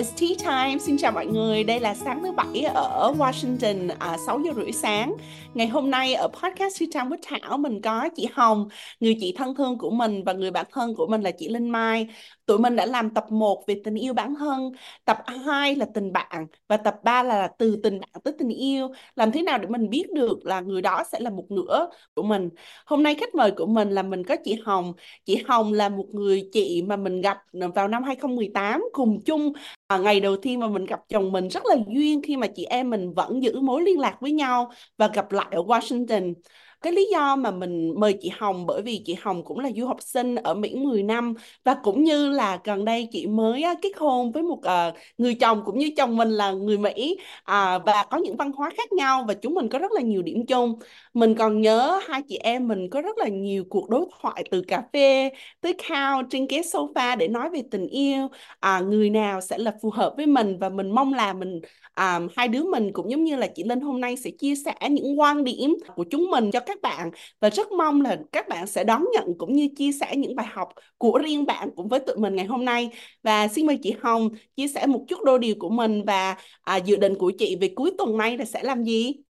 It's tea time. Xin chào mọi người. Đây là sáng thứ bảy ở Washington à, 6 giờ rưỡi sáng. Ngày hôm nay ở podcast Tea Time với Thảo mình có chị Hồng, người chị thân thương của mình và người bạn thân của mình là chị Linh Mai. Tụi mình đã làm tập 1 về tình yêu bản thân, tập 2 là tình bạn và tập 3 là từ tình bạn tới tình yêu. Làm thế nào để mình biết được là người đó sẽ là một nửa của mình. Hôm nay khách mời của mình là mình có chị Hồng. Chị Hồng là một người chị mà mình gặp vào năm 2018 cùng chung À, ngày đầu tiên mà mình gặp chồng mình rất là duyên khi mà chị em mình vẫn giữ mối liên lạc với nhau và gặp lại ở Washington. Cái lý do mà mình mời chị Hồng bởi vì chị Hồng cũng là du học sinh ở Mỹ 10 năm và cũng như là gần đây chị mới à, kết hôn với một ờ, người chồng cũng như chồng mình là người Mỹ à, và có những văn hóa khác nhau và chúng mình có rất là nhiều điểm chung mình còn nhớ hai chị em mình có rất là nhiều cuộc đối thoại từ cà phê tới khao trên ghế sofa để nói về tình yêu. À, người nào sẽ là phù hợp với mình? Và mình mong là mình à, hai đứa mình cũng giống như là chị Linh hôm nay sẽ chia sẻ những quan điểm của chúng mình cho các bạn. Và rất mong là các bạn sẽ đón nhận cũng như chia sẻ những bài học của riêng bạn cũng với tụi mình ngày hôm nay. Và xin mời chị Hồng chia sẻ một chút đôi điều của mình và à, dự định của chị về cuối tuần này là sẽ làm gì?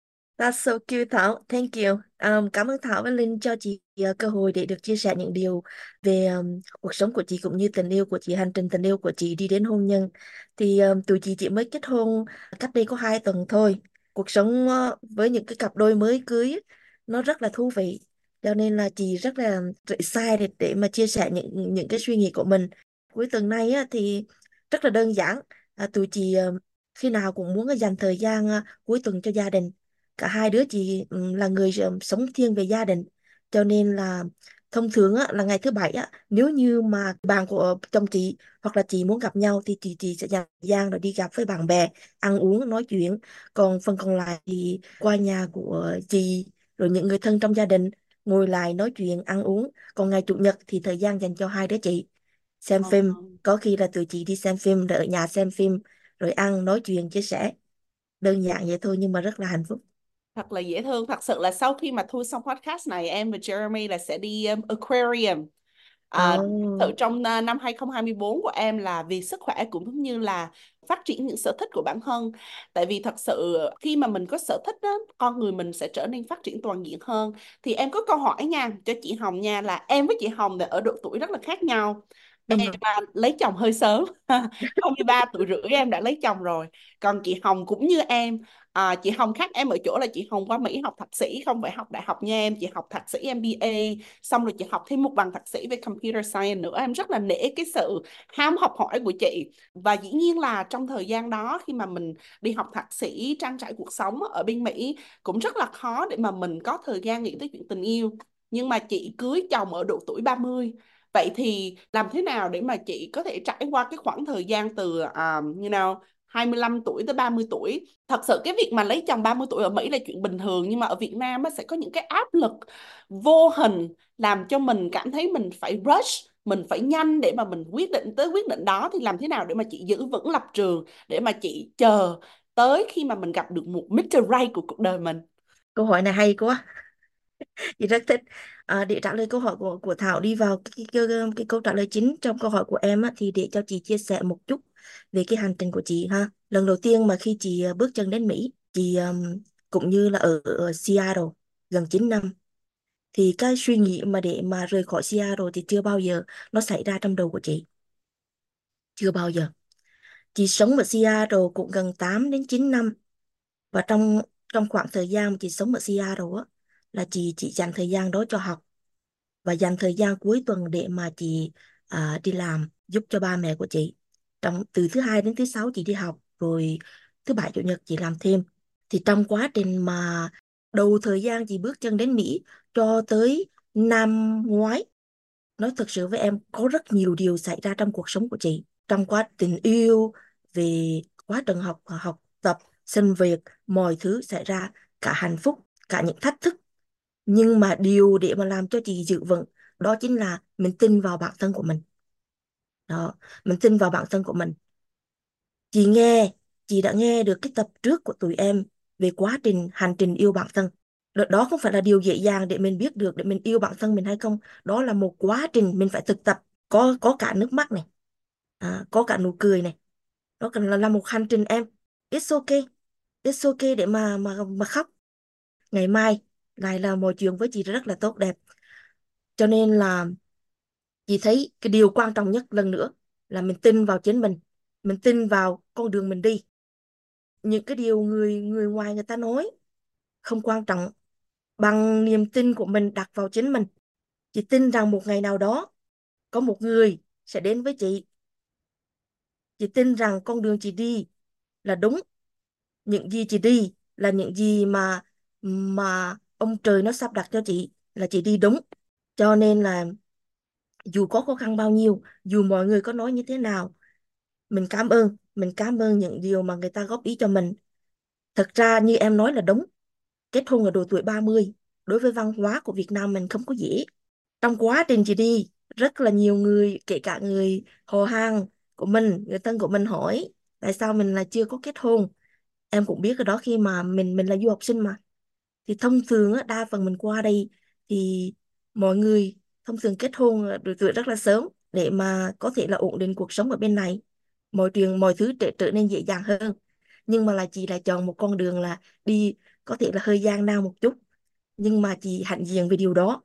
That's so cute Thảo. Thank you. Um, cảm ơn Thảo và Linh cho chị uh, cơ hội để được chia sẻ những điều về um, cuộc sống của chị cũng như tình yêu của chị, hành trình tình yêu của chị đi đến hôn nhân. Thì um, tụi chị chỉ mới kết hôn cách đây có hai tuần thôi. Cuộc sống uh, với những cái cặp đôi mới cưới nó rất là thú vị. Cho nên là chị rất là excited để mà chia sẻ những những cái suy nghĩ của mình. Cuối tuần này á, thì rất là đơn giản. À, tụi chị uh, khi nào cũng muốn dành thời gian uh, cuối tuần cho gia đình cả hai đứa chị ừ, là người sống thiên về gia đình. Cho nên là thông thường á, là ngày thứ bảy á, nếu như mà bạn của chồng chị hoặc là chị muốn gặp nhau thì chị chị sẽ dành thời gian rồi đi gặp với bạn bè ăn uống nói chuyện. Còn phần còn lại thì qua nhà của chị rồi những người thân trong gia đình ngồi lại nói chuyện ăn uống. Còn ngày chủ nhật thì thời gian dành cho hai đứa chị xem phim. Có khi là tụi chị đi xem phim rồi ở nhà xem phim rồi ăn nói chuyện chia sẻ. Đơn giản vậy thôi nhưng mà rất là hạnh phúc thật là dễ thương. Thật sự là sau khi mà thu xong podcast này em và Jeremy là sẽ đi um, aquarium. À, oh. tự trong uh, năm 2024 của em là vì sức khỏe cũng như là phát triển những sở thích của bản thân. Tại vì thật sự khi mà mình có sở thích đó con người mình sẽ trở nên phát triển toàn diện hơn. Thì em có câu hỏi nha cho chị Hồng nha là em với chị Hồng là ở độ tuổi rất là khác nhau. Em lấy chồng hơi sớm. 23 tuổi rưỡi em đã lấy chồng rồi. Còn chị Hồng cũng như em à, chị Hồng khác em ở chỗ là chị Hồng qua Mỹ học thạc sĩ không phải học đại học nha em. Chị học thạc sĩ MBA xong rồi chị học thêm một bằng thạc sĩ về computer science nữa. Em rất là nể cái sự ham học hỏi của chị. Và dĩ nhiên là trong thời gian đó khi mà mình đi học thạc sĩ trang trải cuộc sống ở bên Mỹ cũng rất là khó để mà mình có thời gian nghĩ tới chuyện tình yêu. Nhưng mà chị cưới chồng ở độ tuổi 30 vậy thì làm thế nào để mà chị có thể trải qua cái khoảng thời gian từ um, you know 25 tuổi tới 30 tuổi. Thật sự cái việc mà lấy chồng 30 tuổi ở Mỹ là chuyện bình thường, nhưng mà ở Việt Nam sẽ có những cái áp lực vô hình làm cho mình cảm thấy mình phải rush, mình phải nhanh để mà mình quyết định tới quyết định đó. Thì làm thế nào để mà chị giữ vững lập trường, để mà chị chờ tới khi mà mình gặp được một Mr. Right của cuộc đời mình? Câu hỏi này hay quá chị rất thích. À, để trả lời câu hỏi của của Thảo đi vào cái, cái, cái, cái câu trả lời chính trong câu hỏi của em á, thì để cho chị chia sẻ một chút về cái hành trình của chị ha. Lần đầu tiên mà khi chị ờ, bước chân đến Mỹ chị um, cũng như là ở, ở Seattle gần 9 năm thì cái suy nghĩ mà để mà rời khỏi Seattle thì chưa bao giờ nó xảy ra trong đầu của chị. Chưa bao giờ. Chị sống ở Seattle cũng gần 8 đến 9 năm và trong trong khoảng thời gian mà chị sống ở Seattle á là chị chỉ dành thời gian đó cho học và dành thời gian cuối tuần để mà chị à, đi làm giúp cho ba mẹ của chị. Trong từ thứ hai đến thứ sáu chị đi học rồi thứ bảy chủ nhật chị làm thêm. Thì trong quá trình mà đầu thời gian chị bước chân đến Mỹ cho tới năm ngoái nói thật sự với em có rất nhiều điều xảy ra trong cuộc sống của chị. Trong quá tình yêu về quá trình học học tập sinh việc mọi thứ xảy ra cả hạnh phúc cả những thách thức nhưng mà điều để mà làm cho chị giữ vững đó chính là mình tin vào bản thân của mình. Đó mình tin vào bản thân của mình. Chị nghe chị đã nghe được cái tập trước của tụi em về quá trình hành trình yêu bản thân. Đó không phải là điều dễ dàng để mình biết được để mình yêu bản thân mình hay không. Đó là một quá trình mình phải thực tập có có cả nước mắt này à, có cả nụ cười này. Đó cần là, là một hành trình em. It's okay it's okay để mà mà mà khóc. Ngày mai lại là mọi chuyện với chị rất là tốt đẹp. Cho nên là chị thấy cái điều quan trọng nhất lần nữa là mình tin vào chính mình mình tin vào con đường mình đi. Những cái điều người người ngoài người ta nói không quan trọng bằng niềm tin của mình đặt vào chính mình. Chị tin rằng một ngày nào đó có một người sẽ đến với chị. Chị tin rằng con đường chị đi là đúng, những gì chị đi là những gì mà mà ông trời nó sắp đặt cho chị là chị đi đúng. Cho nên là dù có khó khăn bao nhiêu, dù mọi người có nói như thế nào, mình cảm ơn, mình cảm ơn những điều mà người ta góp ý cho mình. Thật ra như em nói là đúng. Kết hôn ở độ tuổi 30 đối với văn hóa của Việt Nam mình không có dễ. Trong quá trình chị đi, rất là nhiều người, kể cả người họ hàng của mình, người thân của mình hỏi, tại sao mình là chưa có kết hôn? Em cũng biết cái đó khi mà mình mình là du học sinh mà thì thông thường á, đa phần mình qua đây thì mọi người thông thường kết hôn ở độ tuổi rất là sớm để mà có thể là ổn định cuộc sống ở bên này. Mọi chuyện mọi thứ trở trở nên dễ dàng hơn. Nhưng mà là chị lại chọn một con đường là đi có thể là hơi gian nan một chút. Nhưng mà chị hạnh diện về điều đó.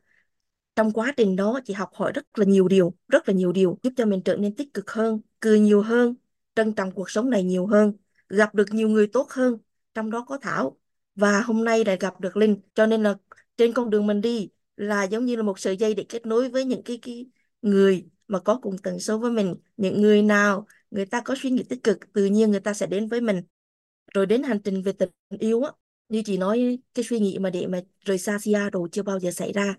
Trong quá trình đó chị học hỏi rất là nhiều điều rất là nhiều điều giúp cho mình trở nên tích cực hơn cười nhiều hơn trân trọng cuộc sống này nhiều hơn gặp được nhiều người tốt hơn trong đó có Thảo và hôm nay lại gặp được Linh cho nên là trên con đường mình đi là giống như là một sợi dây để kết nối với những cái cái người mà có cùng tần số với mình. Những người nào người ta có suy nghĩ tích cực tự nhiên người ta sẽ đến với mình. Rồi đến hành trình về tình yêu á như chị nói cái suy nghĩ mà để mà rời xa Seattle chưa bao giờ xảy ra.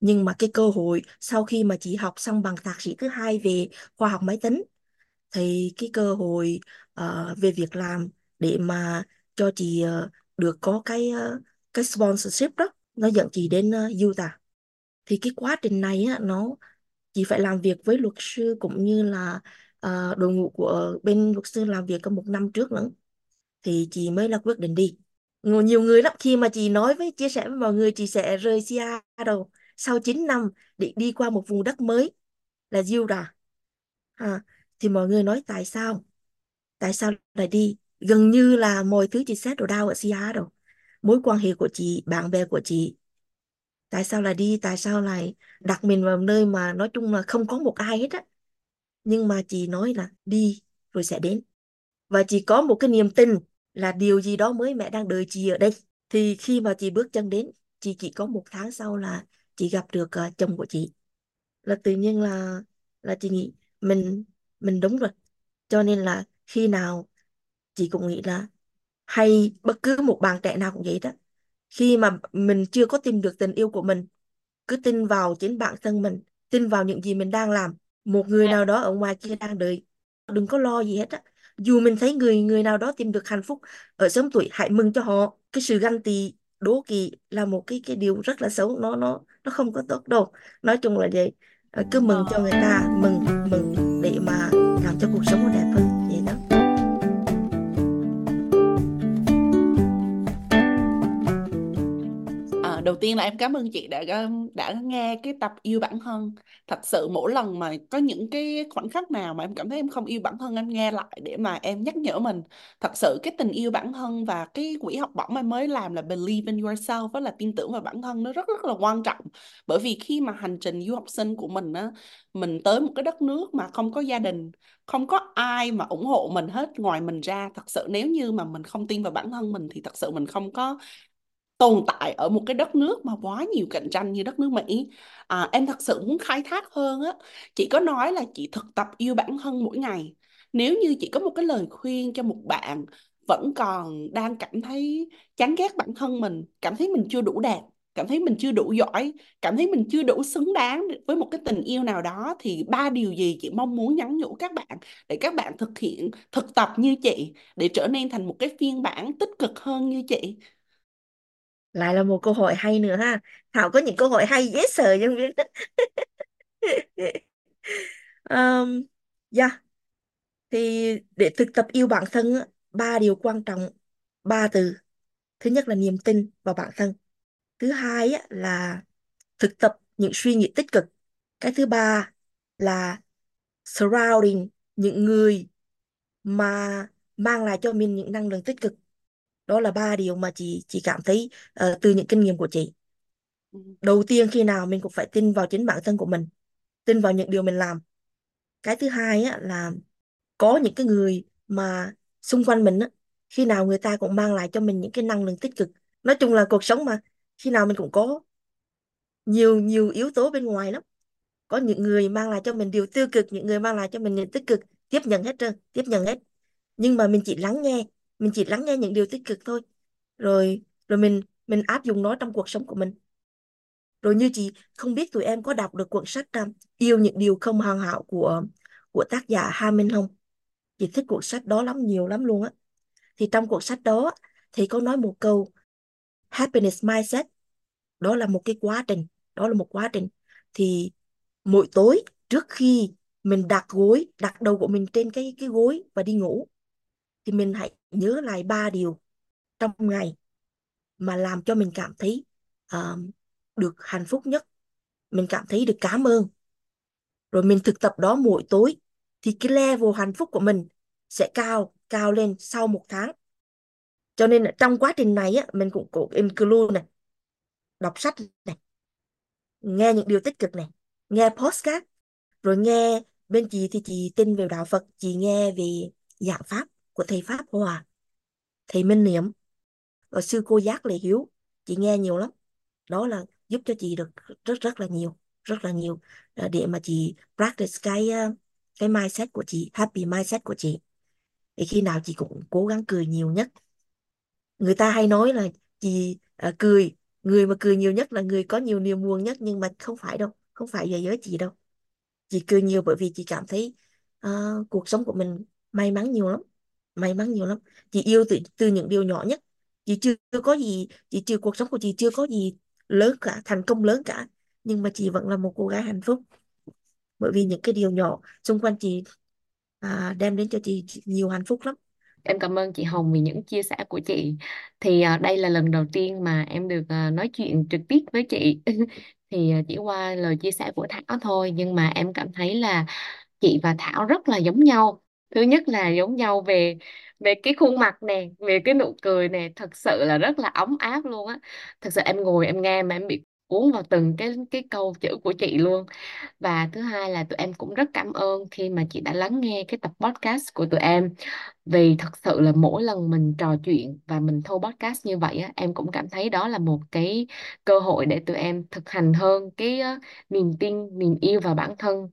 Nhưng mà cái cơ hội sau khi mà chị học xong bằng thạc sĩ thứ hai về khoa học máy tính thì cái cơ hội uh, về việc làm để mà cho chị uh, được có cái ờ, cái sponsorship đó nó dẫn chị đến ờ, Utah. Thì cái quá trình này á, nó chị phải làm việc với luật sư cũng như là uh, đội ngũ của bên luật sư làm việc có một năm trước nữa thì chị mới là quyết định đi. Nhiều người lắm khi mà chị nói với chia sẻ với mọi người chị sẽ rời Seattle sau 9 năm để đi qua một vùng đất mới là Utah. À, thì mọi người nói tại sao? Tại sao lại đi? Gần như là mọi thứ chị xét đồ đau ở Seattle mối quan hệ của chị bạn bè của chị tại sao lại đi tại sao lại đặt mình vào nơi mà nói chung là không có một ai hết á. Nhưng mà chị nói là đi rồi sẽ đến. Và chị có một cái niềm tin là điều gì đó mới mẹ đang đợi chị ở đây. Thì khi mà chị bước chân đến chị chỉ có một tháng sau là chị gặp được uh, chồng của chị. Là tự nhiên là là chị nghĩ mình mình đúng rồi. Cho nên là khi nào chị cũng nghĩ là hay bất cứ một bạn trẻ nào cũng vậy đó. Khi mà mình chưa có tìm được tình yêu của mình cứ tin vào chính bản thân mình tin vào những gì mình đang làm. Một người nào đó ở ngoài kia đang đợi đừng có lo gì hết á. Dù mình thấy người người nào đó tìm được hạnh phúc ở sớm tuổi hãy mừng cho họ. Cái sự ganh tị đố kỵ là một cái cái điều rất là xấu. Nó nó nó không có tốt đâu. Nói chung là vậy. Ờ, cứ mừng cho người ta mừng mừng đầu tiên là em cảm ơn chị đã ờ, đã nghe cái tập yêu bản thân. Thật sự mỗi lần mà có những cái khoảnh khắc nào mà em cảm thấy em không yêu bản thân, em nghe lại để mà em nhắc nhở mình. Thật sự cái tình yêu bản thân và cái quỹ học bổng em mới làm là believe in yourself đó là tin tưởng vào bản thân, nó rất rất là quan trọng. Bởi vì khi mà hành trình du học sinh của mình á, mình tới một cái đất nước mà không có gia đình, không có ai mà ủng hộ mình hết, ngoài mình ra, thật sự nếu như mà mình không tin vào bản thân mình thì thật sự mình không có tồn tại ở một cái đất nước mà quá nhiều cạnh tranh như đất nước Mỹ. À, em thật sự muốn khai thác hơn á chị có nói là chị thực tập yêu bản thân mỗi ngày. Nếu như chị có một cái lời khuyên cho một bạn vẫn còn đang cảm thấy chán ghét bản thân mình cảm thấy mình chưa đủ đẹp cảm thấy mình chưa đủ giỏi cảm thấy mình chưa đủ xứng đáng với một cái tình yêu nào đó thì ba điều gì chị mong muốn nhắn nhủ các bạn để các bạn thực hiện thực tập như chị để trở nên thành một cái phiên bản tích cực hơn như chị? Lại là một câu hỏi hay nữa ha. Thảo có những câu hỏi hay dễ sợ trong biết. Um, yeah. Dạ. thì để thực tập yêu bản thân ba điều quan trọng ba từ. Thứ nhất là niềm tin vào bản thân. Thứ hai là thực tập những suy nghĩ tích cực. Cái thứ ba là surrounding những người mà mang lại cho mình những năng lượng tích cực đó là ba điều mà chị chị cảm thấy uh, từ những kinh nghiệm của chị. Ừ. đầu tiên khi nào mình cũng phải tin vào chính bản thân của mình tin vào những điều mình làm. Cái thứ hai á, là có những cái người mà xung quanh mình á, khi nào người ta cũng mang lại cho mình những cái năng lượng tích cực. Nói chung là cuộc sống mà khi nào mình cũng có nhiều nhiều yếu tố bên ngoài lắm. Có những người mang lại cho mình điều tiêu cực những người mang lại cho mình điều tích cực tiếp nhận hết trơn tiếp nhận hết. Nhưng mà mình chỉ lắng nghe mình chỉ lắng nghe những điều tích cực thôi. Rồi rồi mình mình áp dụng nó trong cuộc sống của mình. Rồi như chị không biết tụi em có đọc được cuốn sách um, yêu những điều không hoàn hảo của của tác giả Ha Minh không? Chị thích cuốn sách đó lắm nhiều lắm luôn á. Thì trong cuốn sách đó thì có nói một câu happiness mindset đó là một cái quá trình đó là một quá trình. Thì mỗi tối trước khi mình đặt gối đặt đầu của mình trên cái cái gối và đi ngủ thì mình hãy nhớ lại ba điều trong ngày mà làm cho mình cảm thấy uh, được hạnh phúc nhất. Mình cảm thấy được cảm ơn. Rồi mình thực tập đó mỗi tối thì cái level hạnh phúc của mình sẽ cao cao lên sau một tháng. Cho nên trong quá trình này á, mình cũng cố include này đọc sách này nghe những điều tích cực này nghe podcast. Rồi nghe bên chị thì chị tin về đạo Phật chị nghe về giảng pháp của thầy Pháp Hòa thầy Minh Niệm và sư cô Giác Lệ Hiếu chị nghe nhiều lắm. Đó là giúp cho chị được rất rất là nhiều rất là nhiều à, để mà chị practice cái à, cái mindset của chị happy mindset của chị. Thì khi nào chị cũng cố gắng cười nhiều nhất. Người ta hay nói là chị à, cười người mà cười nhiều nhất là người có nhiều niềm buồn nhất nhưng mà không phải đâu không phải về giới chị đâu. Chị cười nhiều bởi vì chị cảm thấy uh, cuộc sống của mình may mắn nhiều lắm may mắn nhiều lắm chị yêu từ từ những điều nhỏ nhất chị chưa có gì chị chưa cuộc sống của chị chưa có gì lớn cả thành công lớn cả nhưng mà chị vẫn là một cô gái hạnh phúc bởi vì những cái điều nhỏ xung quanh chị à, đem đến cho chị nhiều hạnh phúc lắm Em cảm ơn chị Hồng vì những chia sẻ của chị. Thì à, đây là lần đầu tiên mà em được à, nói chuyện trực tiếp với chị. Thì à, chỉ qua lời chia sẻ của Thảo thôi, nhưng mà em cảm thấy là chị và Thảo rất là giống nhau. Thứ nhất là giống nhau về về cái khuôn mặt nè, về cái nụ cười nè, thật sự là rất là ấm áp luôn á. Thật sự em ngồi em nghe mà em bị cuốn vào từng cái cái câu chữ của chị luôn. Và thứ hai là tụi em cũng rất cảm ơn khi mà chị đã lắng nghe cái tập podcast của tụi em vì thật sự là mỗi lần mình trò chuyện và mình thu podcast như vậy á em cũng cảm thấy đó là một cái cơ hội để tụi em thực hành hơn cái uh, niềm tin niềm yêu vào bản thân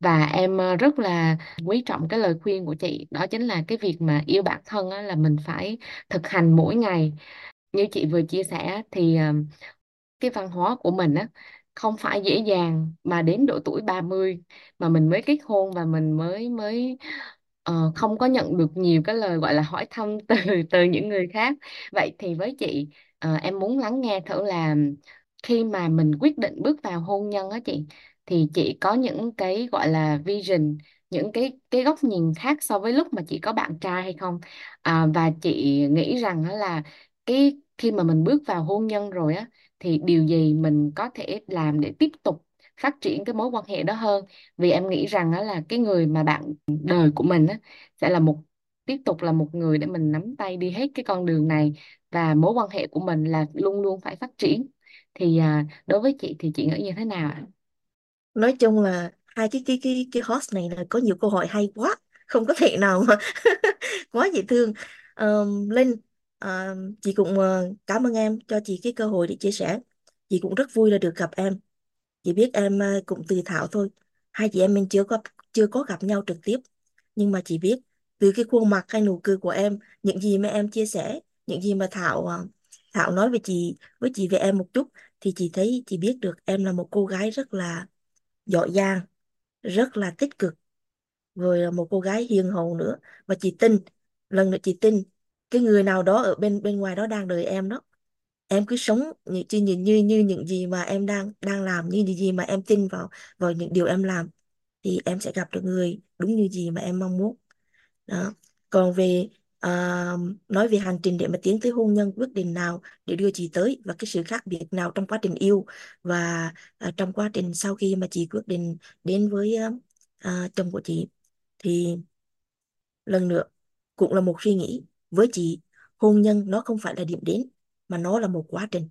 và em ờ, rất là quý trọng cái lời khuyên của chị đó chính là cái việc mà yêu bản thân á, là mình phải thực hành mỗi ngày như chị vừa chia sẻ thì ờ, cái văn hóa của mình á không phải dễ dàng mà đến độ tuổi 30 mà mình mới kết hôn và mình mới mới ờ, không có nhận được nhiều cái lời gọi là hỏi thăm từ từ những người khác. Vậy thì với chị ờ, em muốn lắng nghe thử là khi mà mình quyết định bước vào hôn nhân á chị thì chị có những cái gọi là vision những cái cái góc nhìn khác so với lúc mà chị có bạn trai hay không. À, và chị nghĩ rằng đó là cái khi mà mình bước vào hôn nhân rồi á thì điều gì mình có thể làm để tiếp tục phát triển cái mối quan hệ đó hơn? Vì em nghĩ rằng đó là cái người mà bạn đời của mình á sẽ là một tiếp tục là một người để mình nắm tay đi hết cái con đường này và mối quan hệ của mình là luôn luôn phải phát triển. Thì à, đối với chị thì chị nghĩ như thế nào ạ? Nói chung là hai cái cái cái cái host này là có nhiều câu hỏi hay quá không có thể nào mà quá dễ thương. Um, Linh um, chị cũng uh, cảm ơn em cho chị cái cơ hội để chia sẻ. Chị cũng rất vui là được gặp em. Chị biết em uh, cũng từ Thảo thôi. Hai chị em mình chưa có chưa có gặp nhau trực tiếp. Nhưng mà chị biết từ cái khuôn mặt hay nụ cười của em những gì mà em chia sẻ những gì mà Thảo uh, Thảo nói với chị với chị về em một chút thì chị thấy chị biết được em là một cô gái rất là giỏi giang rất là tích cực. Rồi là một cô gái hiền hậu nữa. Và chị tin lần nữa chị tin cái người nào đó ở bên bên ngoài đó đang đợi em đó. Em cứ sống như như như như, những gì mà em đang đang làm như những gì mà em tin vào vào những điều em làm thì em sẽ gặp được người đúng như gì mà em mong muốn. Đó. Còn về à, nói về hành trình để mà tiến tới hôn nhân quyết định nào để đưa chị tới và cái sự khác biệt nào trong quá trình yêu và à, trong quá trình sau khi mà chị quyết định đến với à, à, chồng của chị. Thì lần nữa cũng là một suy nghĩ với chị hôn nhân nó không phải là điểm đến mà nó là một quá trình.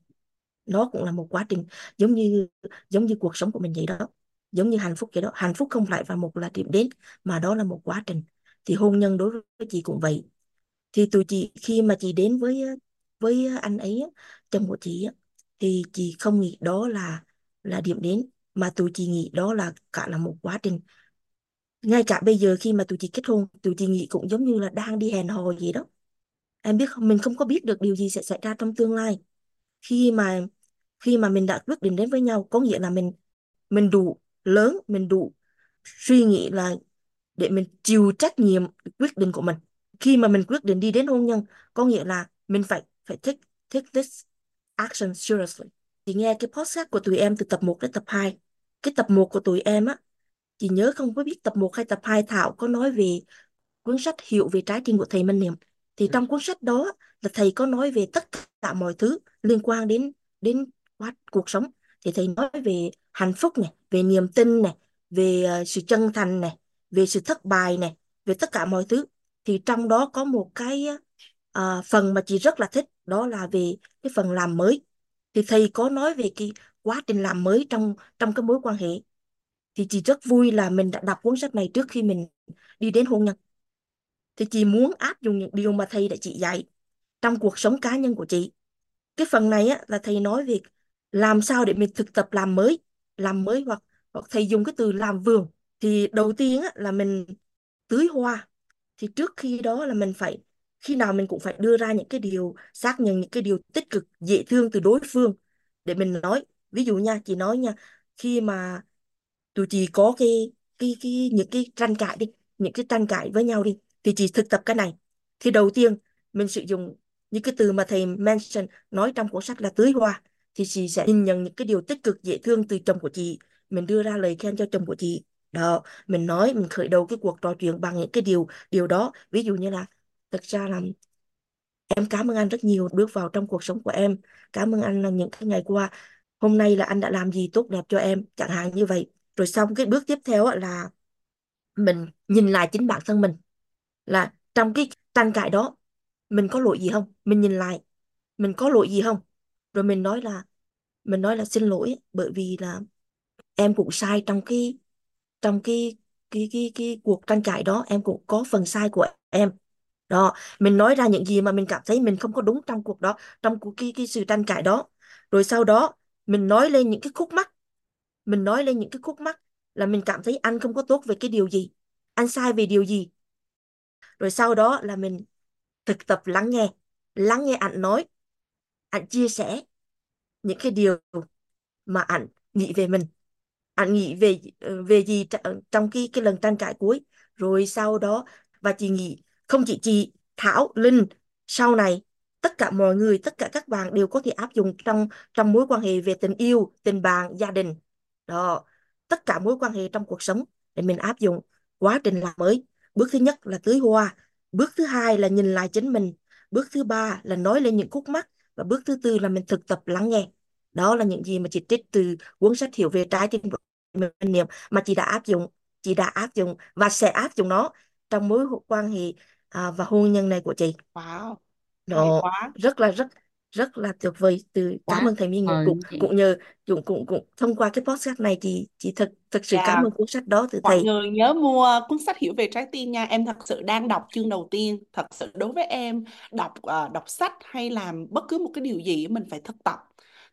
Nó cũng là một quá trình giống như giống như cuộc sống của mình vậy đó giống như hạnh phúc vậy đó. Hạnh phúc không phải là một là điểm đến mà đó là một quá trình. Thì hôn nhân đối với chị cũng vậy thì tụi chị khi mà chị đến với với anh ấy chồng của chị thì chị không nghĩ đó là là điểm đến, mà tụi chị nghĩ đó là cả là một quá trình. Ngay cả bây giờ khi mà tụi chị kết hôn, tụi chị nghĩ cũng giống như là đang đi hẹn hò gì đó. Em biết không? Mình không có biết được điều gì sẽ xảy ra trong tương lai. Khi mà khi mà mình đã quyết định đến với nhau, có nghĩa là mình mình đủ lớn, mình đủ suy nghĩ là để mình chịu trách nhiệm quyết định của mình khi mà mình quyết định đi đến hôn nhân có nghĩa là mình phải phải take take this action seriously. Chị nghe cái podcast của tụi em từ tập 1 đến tập 2 cái tập 1 của tụi em á chị nhớ không có biết tập 1 hay tập 2 Thảo có nói về cuốn sách Hiểu về trái tim của thầy Minh Niệm. Thì trong cuốn sách đó là thầy có nói về tất cả mọi thứ liên quan đến đến quá cuộc sống. Thì thầy nói về hạnh phúc này về niềm tin này về uh, sự chân thành này về sự thất bại này về tất cả mọi thứ thì trong đó có một cái uh, phần mà chị rất là thích đó là về cái phần làm mới. Thì thầy có nói về cái quá trình làm mới trong trong cái mối quan hệ. Thì chị rất vui là mình đã đọc cuốn sách này trước khi mình đi đến hôn nhân. Thì chị muốn áp dụng những điều mà thầy đã chị dạy trong cuộc sống cá nhân của chị. Cái phần này á, là thầy nói việc làm sao để mình thực tập làm mới làm mới hoặc hoặc thầy dùng cái từ làm vườn. Thì đầu tiên á, là mình tưới hoa thì trước khi đó là mình phải, khi nào mình cũng phải đưa ra những cái điều, xác nhận những cái điều tích cực, dễ thương từ đối phương để mình nói. Ví dụ nha, chị nói nha, khi mà tụi chị có cái cái cái, những cái tranh cãi đi, những cái tranh cãi với nhau đi, thì chị thực tập cái này. Thì đầu tiên, mình sử dụng những cái từ mà thầy mention nói trong cuốn sách là tưới hoa, thì chị sẽ nhìn nhận những cái điều tích cực, dễ thương từ chồng của chị. Mình đưa ra lời khen cho chồng của chị đó, mình nói, mình khởi đầu cái cuộc trò chuyện bằng những cái điều điều đó. Ví dụ như là thực ra là em cảm ơn anh rất nhiều bước vào trong cuộc sống của em. Cảm ơn anh là những cái ngày qua. Hôm nay là anh đã làm gì tốt đẹp cho em, chẳng hạn như vậy. Rồi xong cái bước tiếp theo là mình nhìn lại chính bản thân mình. Là trong cái tranh cãi đó, mình có lỗi gì không? Mình nhìn lại, mình có lỗi gì không? Rồi mình nói là, mình nói là xin lỗi, bởi vì là em cũng sai trong cái trong cái cái cái cái cuộc tranh cãi đó, em cũng có phần sai của em. Đó, mình nói ra những gì mà mình cảm thấy mình không có đúng trong cuộc đó, trong cuộc cái cái sự tranh cãi đó. Rồi sau đó, mình nói lên những cái khúc mắc. Mình nói lên những cái khúc mắc là mình cảm thấy anh không có tốt về cái điều gì. Anh sai về điều gì? Rồi sau đó là mình thực tập lắng nghe. Lắng nghe anh nói. Anh chia sẻ những cái điều mà anh nghĩ về mình anh nghĩ về ờ, về gì ờ, trong cái cái lần tranh cãi cuối? Rồi sau đó, và chị nghĩ không chỉ chị Thảo Linh, sau này tất cả mọi người, tất cả các bạn đều có thể áp dụng trong trong mối quan hệ về tình yêu, tình bạn, gia đình. Đó, tất cả mối quan hệ trong cuộc sống để mình áp dụng. Quá trình làm mới, bước thứ nhất là tưới hoa, bước thứ hai là nhìn lại chính mình, bước thứ ba là nói lên những khúc mắc, và bước thứ tư là mình thực tập lắng nghe. Đó là những gì mà chị trích từ cuốn sách hiểu về trái tim minh niệm mà chị đã áp dụng chị đã áp dụng và sẽ áp dụng nó trong mối quan hệ à, và hôn nhân này của chị. Wow đó rất là rất rất là tuyệt vời từ cảm ơn thầy Minh Ngọc cũng cũng nhờ cũng cũng cũng thông qua cái podcast này chị chị thật thật sự cảm ơn cuốn sách đó từ mọi thầy. người nhớ mua cuốn sách hiểu về trái tim nha. Em thật sự đang đọc chương đầu tiên. Thật sự đối với em đọc uh, đọc sách hay làm bất cứ một cái điều gì mình phải thực tập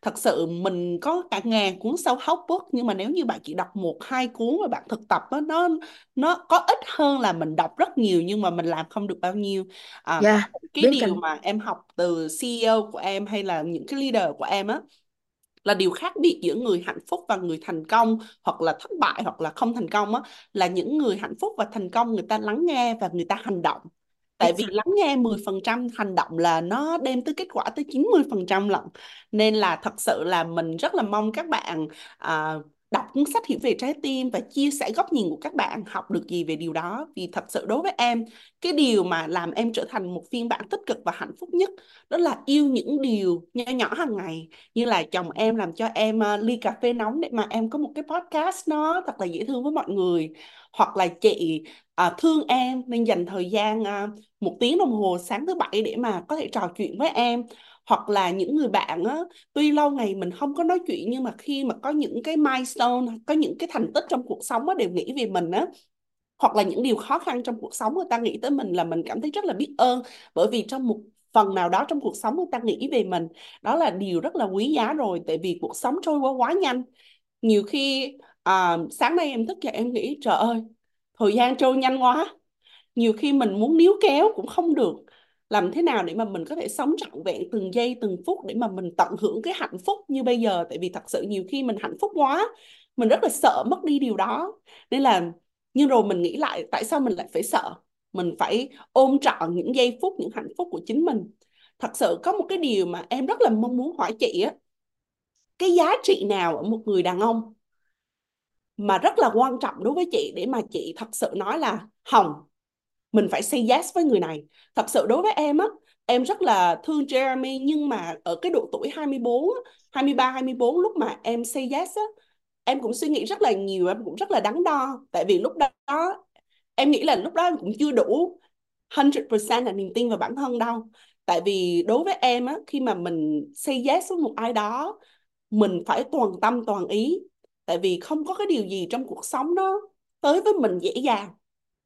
thật sự mình có cả ngàn cuốn self help book nhưng mà nếu như bạn chỉ đọc một hai cuốn và bạn thực tập đó, nó nó có ít hơn là mình đọc rất nhiều nhưng mà mình làm không được bao nhiêu. À, yeah, cái bên điều cạnh mà em học từ CEO của em hay là những cái leader của em á là điều khác biệt giữa người hạnh phúc và người thành công hoặc là thất bại hoặc là không thành công á là những người hạnh phúc và thành công người ta lắng nghe và người ta hành động tại vì lắng nghe 10% hành động là nó đem tới kết quả tới 90% lận. Nên là thật sự là mình rất là mong các bạn à, đọc cuốn sách hiểu về trái tim và chia sẻ góc nhìn của các bạn học được gì về điều đó. Vì thật sự đối với em cái điều mà làm em trở thành một phiên bản tích cực và hạnh phúc nhất đó là yêu những điều nhỏ nhỏ hàng ngày. Như là chồng em làm cho em uh, ly cà phê nóng để mà em có một cái podcast nó thật là dễ thương với mọi người. Hoặc là chị à, thương em nên dành thời gian à, một tiếng đồng hồ sáng thứ bảy để mà có thể trò chuyện với em hoặc là những người bạn á, tuy lâu ngày mình không có nói chuyện nhưng mà khi mà có những cái milestone có những cái thành tích trong cuộc sống á, đều nghĩ về mình á. Hoặc là những điều khó khăn trong cuộc sống người ta nghĩ tới mình là mình cảm thấy rất là biết ơn. Bởi vì trong một phần nào đó trong cuộc sống người ta nghĩ về mình. Đó là điều rất là quý giá rồi tại vì cuộc sống trôi qua quá nhanh. Nhiều khi à, sáng nay em thức dậy em nghĩ trời ơi thời gian trôi nhanh quá. Nhiều khi mình muốn níu kéo cũng không được làm thế nào để mà mình có thể sống trọn vẹn từng giây, từng phút để mà mình tận hưởng cái hạnh phúc như bây giờ? Tại vì thật sự nhiều khi mình hạnh phúc quá, mình rất là sợ mất đi điều đó. Nên là nhưng rồi mình nghĩ lại, tại sao mình lại phải sợ? Mình phải ôm trọn những giây phút, những hạnh phúc của chính mình. Thật sự có một cái điều mà em rất là mong muốn hỏi chị á. Cái giá trị nào ở một người đàn ông mà rất là quan trọng đối với chị để mà chị thật sự nói là, Hồng mình phải say yes với người này. Thật sự đối với em á, em rất là thương Jeremy, nhưng mà ở cái độ tuổi 24 23 24 lúc mà em say yes á, em cũng suy nghĩ rất là nhiều, em cũng rất là đắn đo. Tại vì lúc đó, em nghĩ là lúc đó em cũng chưa đủ 100% là niềm tin vào bản thân đâu. Tại vì đối với em á, khi mà mình say yes với một ai đó, mình phải toàn tâm, toàn ý. Tại vì không có cái điều gì trong cuộc sống đó tới với mình dễ dàng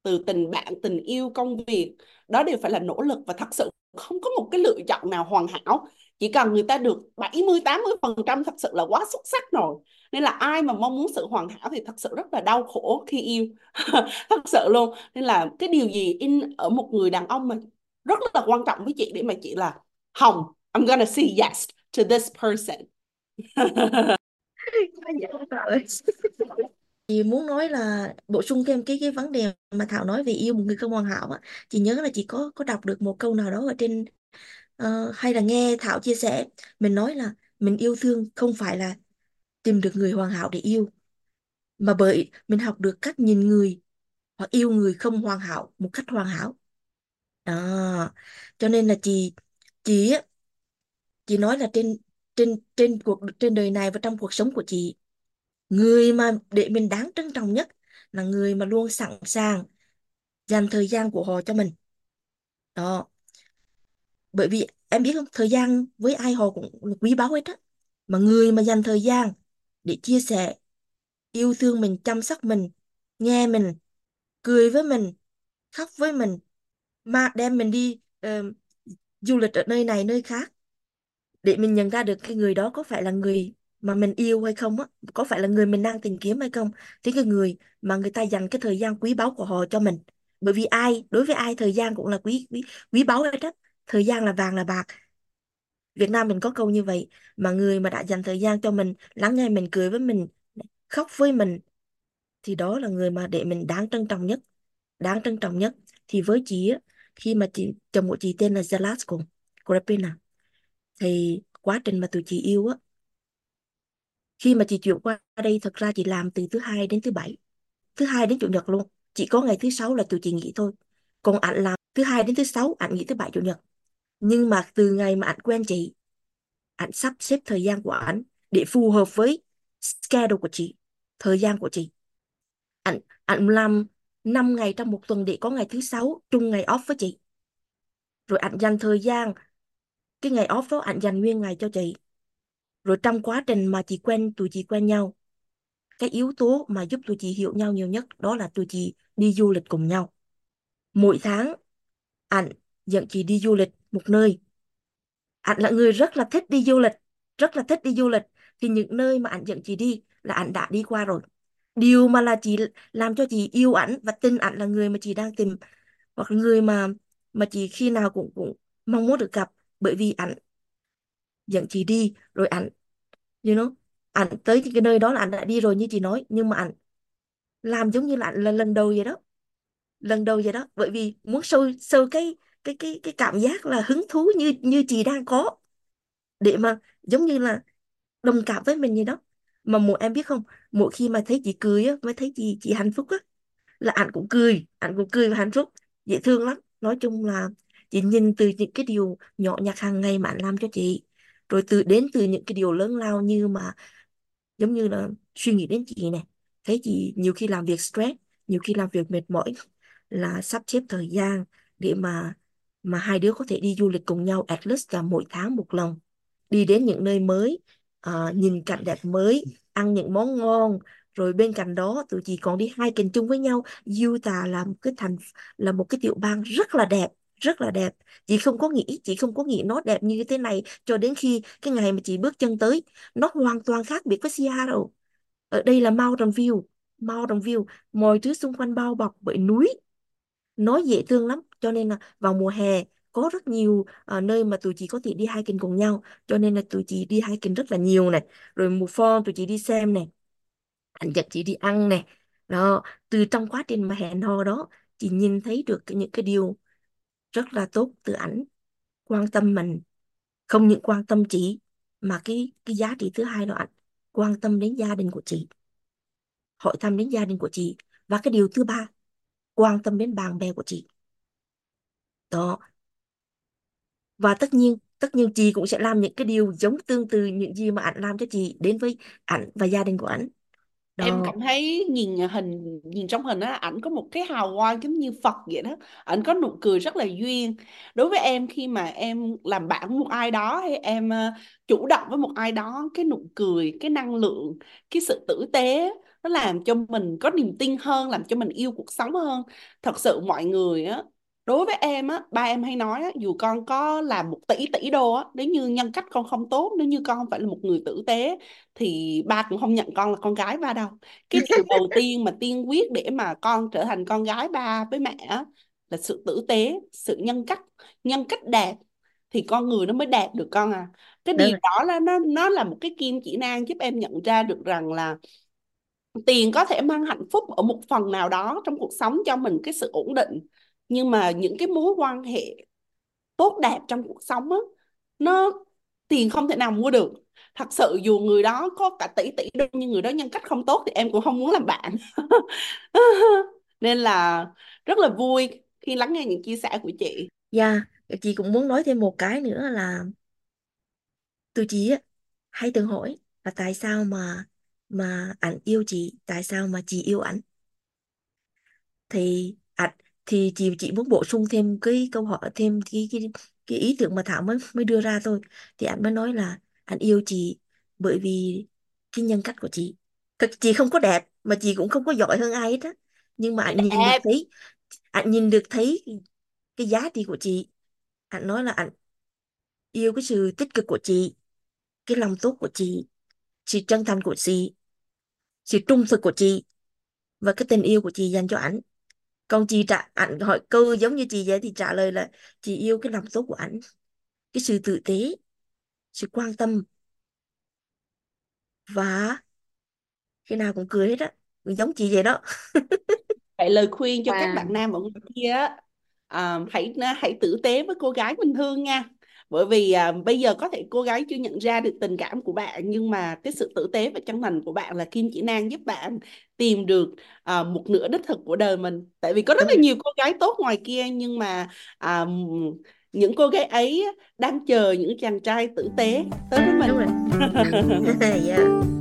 từ tình bạn, tình yêu, công việc, đó đều phải là nỗ lực và thật sự không có một cái lựa chọn nào hoàn hảo. Chỉ cần người ta được 70 80 phần trăm thật sự là quá xuất sắc rồi. Nên là ai mà mong muốn sự hoàn hảo thì thật sự rất là đau khổ khi yêu. Thật sự luôn. Nên là cái điều gì in ở một người đàn ông mà rất là quan trọng với chị để mà chị là, Hồng, I'm gonna say yes to this person. Dạ, dạ, dạ chị muốn nói là bổ sung thêm cái cái vấn đề mà Thảo nói về yêu một người không hoàn hảo á chị nhớ là chị có có đọc được một câu nào đó ở trên ờ, hay là nghe Thảo chia sẻ. Mình nói là mình yêu thương không phải là tìm được người hoàn hảo để yêu mà bởi mình học được cách nhìn người hoặc yêu người không hoàn hảo một cách hoàn hảo. Đó cho nên là chị chị á chị nói là trên trên trên cuộc trên đời này và trong cuộc sống của chị người mà để mình đáng trân trọng nhất là người mà luôn sẵn sàng dành thời gian của họ cho mình. Đó. Bởi vì em biết không thời gian với ai họ cũng quý báu hết á. Mà người mà dành thời gian để chia sẻ yêu thương mình chăm sóc mình nghe mình cười với mình khóc với mình mà đem mình đi uh, du lịch ở nơi này nơi khác để mình nhận ra được cái người đó có phải là người mà mình yêu hay không á, có phải là người mình đang tìm kiếm hay không? Thì cái người mà người ta dành cái thời gian quý báu của họ cho mình. Bởi vì ai, đối với ai thời gian cũng là quý quý quý báu hết á. Thời gian là vàng là bạc. Việt Nam mình có câu như vậy, mà người mà đã dành thời gian cho mình, lắng nghe mình, cười với mình, khóc với mình, thì đó là người mà để mình đáng trân trọng nhất, đáng trân trọng nhất. Thì với chị á, khi mà chị, chồng của chị tên là Zelasco Grapina thì quá trình mà tụi chị yêu á khi mà chị chuyển qua đây, thật ra chị làm từ thứ hai đến thứ bảy, thứ hai đến chủ nhật luôn. Chỉ có ngày thứ sáu là tụi chị nghỉ thôi. Còn ảnh làm thứ hai đến thứ sáu, ảnh nghỉ thứ bảy, chủ nhật. Nhưng mà từ ngày mà ảnh quen chị, ảnh sắp xếp thời gian của ảnh để phù hợp với schedule của chị, thời gian của chị. Ảnh ảnh làm 5 ngày trong một tuần để có ngày thứ sáu chung ngày off với chị. Rồi ảnh dành thời gian, cái ngày off đó ảnh dành nguyên ngày cho chị rồi trong quá trình mà chị quen, tụi chị quen nhau, cái yếu tố mà giúp tụi chị hiểu nhau nhiều nhất đó là tụi chị đi du lịch cùng nhau. Mỗi tháng, ảnh dẫn chị đi du lịch một nơi. Ảnh là người rất là thích đi du lịch, rất là thích đi du lịch. Thì những nơi mà ảnh dẫn chị đi là ảnh đã đi qua rồi. Điều mà là chị làm cho chị yêu ảnh và tin ảnh là người mà chị đang tìm, hoặc người mà mà chị khi nào cũng cũng mong muốn được gặp. Bởi vì ảnh dẫn chị đi, rồi ảnh, you know, ảnh tới cái nơi đó là ảnh đã đi rồi như chị nói, nhưng mà ảnh làm giống như là ảnh là lần đầu vậy đó, lần đầu vậy đó. Bởi vì muốn sâu sâu cái cái cái cái cảm giác là hứng thú như như chị đang có, để mà giống như là đồng cảm với mình gì đó. Mà mỗi em biết không mỗi khi mà thấy chị cười á, mới thấy chị chị hạnh phúc á, là ảnh cũng cười, ảnh cũng cười và hạnh phúc, dễ thương lắm. Nói chung là chị nhìn từ những cái điều nhỏ nhặt hàng ngày mà ảnh làm cho chị rồi từ đến từ những cái điều lớn lao như mà giống như là suy nghĩ đến chị này. Thấy chị nhiều khi làm việc stress nhiều khi làm việc mệt mỏi là sắp xếp thời gian để mà mà hai đứa có thể đi du lịch cùng nhau at least là mỗi tháng một lần. Đi đến những nơi mới ờ, nhìn cảnh đẹp mới ăn những món ngon. Rồi bên cạnh đó tụi chị còn đi hai hiking chung với nhau. Utah là một cái thành là một cái tiểu bang rất là đẹp rất là đẹp. Chị không có nghĩ chị không có nghĩ nó đẹp như thế này cho đến khi cái ngày mà chị bước chân tới nó hoàn toàn khác biệt với Seattle ở đây là Mountain View Mountain View mọi thứ xung quanh bao bọc bởi núi. Nó dễ thương lắm cho nên là vào mùa hè có rất nhiều uh, nơi mà tụi chị có thể đi hiking cùng nhau cho nên là tụi chị đi hiking rất là nhiều này. Rồi mùa fall tụi chị đi xem này anh dắt chị đi ăn này. Đó từ trong quá trình mà hẹn hò đó chị nhìn thấy được những cái điều rất là tốt từ ảnh. Quan tâm mình, không những quan tâm chị, mà cái cái giá trị thứ hai đó ảnh quan tâm đến gia đình của chị. Hỏi thăm đến gia đình của chị. Và cái điều thứ ba, quan tâm đến bạn bè của chị. Đó. Và tất nhiên tất nhiên chị cũng sẽ làm những cái điều giống tương tự những gì mà ảnh làm cho chị, đến với ảnh và gia đình của ảnh em đó cảm thấy nhìn hình nhìn trong hình á ảnh có một cái hào quang giống như Phật vậy đó ảnh có nụ cười rất là duyên. Đối với em khi mà em làm bạn với một ai đó hay em ờ, chủ động với một ai đó cái nụ cười cái năng lượng cái sự tử tế nó làm cho mình có niềm tin hơn làm cho mình yêu cuộc sống hơn. Thật sự mọi người á đối với em á ba em hay nói á, dù con có làm một tỷ tỷ đô á nếu như nhân cách con không tốt nếu như con không phải là một người tử tế thì ba cũng không nhận con là con gái ba đâu. Cái điều đầu tiên mà tiên quyết để mà con trở thành con gái ba với mẹ á, là sự tử tế sự nhân cách. Nhân cách đẹp thì con người nó mới đẹp được con à. Cái điều đó là nó nó là một cái kim chỉ nam giúp em nhận ra được rằng là tiền có thể mang hạnh phúc ở một phần nào đó trong cuộc sống cho mình cái sự ổn định nhưng mà những cái mối quan hệ tốt đẹp trong cuộc sống á nó tiền không thể nào mua được. Thật sự dù người đó có cả tỷ tỷ đô nhưng người đó nhân cách không tốt thì em cũng không muốn làm bạn. Nên là rất là vui khi lắng nghe những chia sẻ của chị. Dạ, chị cũng muốn nói thêm một cái nữa là tụi chị á hay tự hỏi là tại sao mà mà ảnh yêu chị, tại sao mà chị yêu ảnh? Thì ảnh thì chị chỉ muốn bổ sung thêm cái câu hỏi thêm cái cái cái ý tưởng mà Thảo mới mới đưa ra thôi. Thì ảnh mới nói là ảnh yêu chị bởi vì cái nhân cách của chị. Thật chị không có đẹp mà chị cũng không có giỏi hơn ai hết á. Nhưng mà chị ảnh nhìn được thấy ảnh nhìn được thấy cái, giá trị của chị. Ảnh nói là ảnh yêu cái sự tích cực của chị cái lòng tốt của chị sự chân thành của chị sự trung thực của chị và cái tình yêu của chị dành cho ảnh còn chị trả ảnh hỏi câu giống như chị vậy thì trả lời là chị yêu cái lòng tốt của ảnh cái sự tử tế sự quan tâm và khi nào cũng cười hết á giống chị vậy đó vậy lời khuyên cho các Wow. bạn nam ở ngoài kia á, à, hãy hãy tử tế với cô gái mình thương nha bởi vì à, bây giờ có thể cô gái chưa nhận ra được tình cảm của bạn nhưng mà cái sự tử tế và chân thành của bạn là kim chỉ nam giúp bạn tìm được à, một nửa đích thực của đời mình. Tại vì có rất là nhiều cô gái tốt ngoài kia nhưng mà à, những cô gái ấy đang chờ những chàng trai tử tế tới với mình. Đúng rồi. Dạ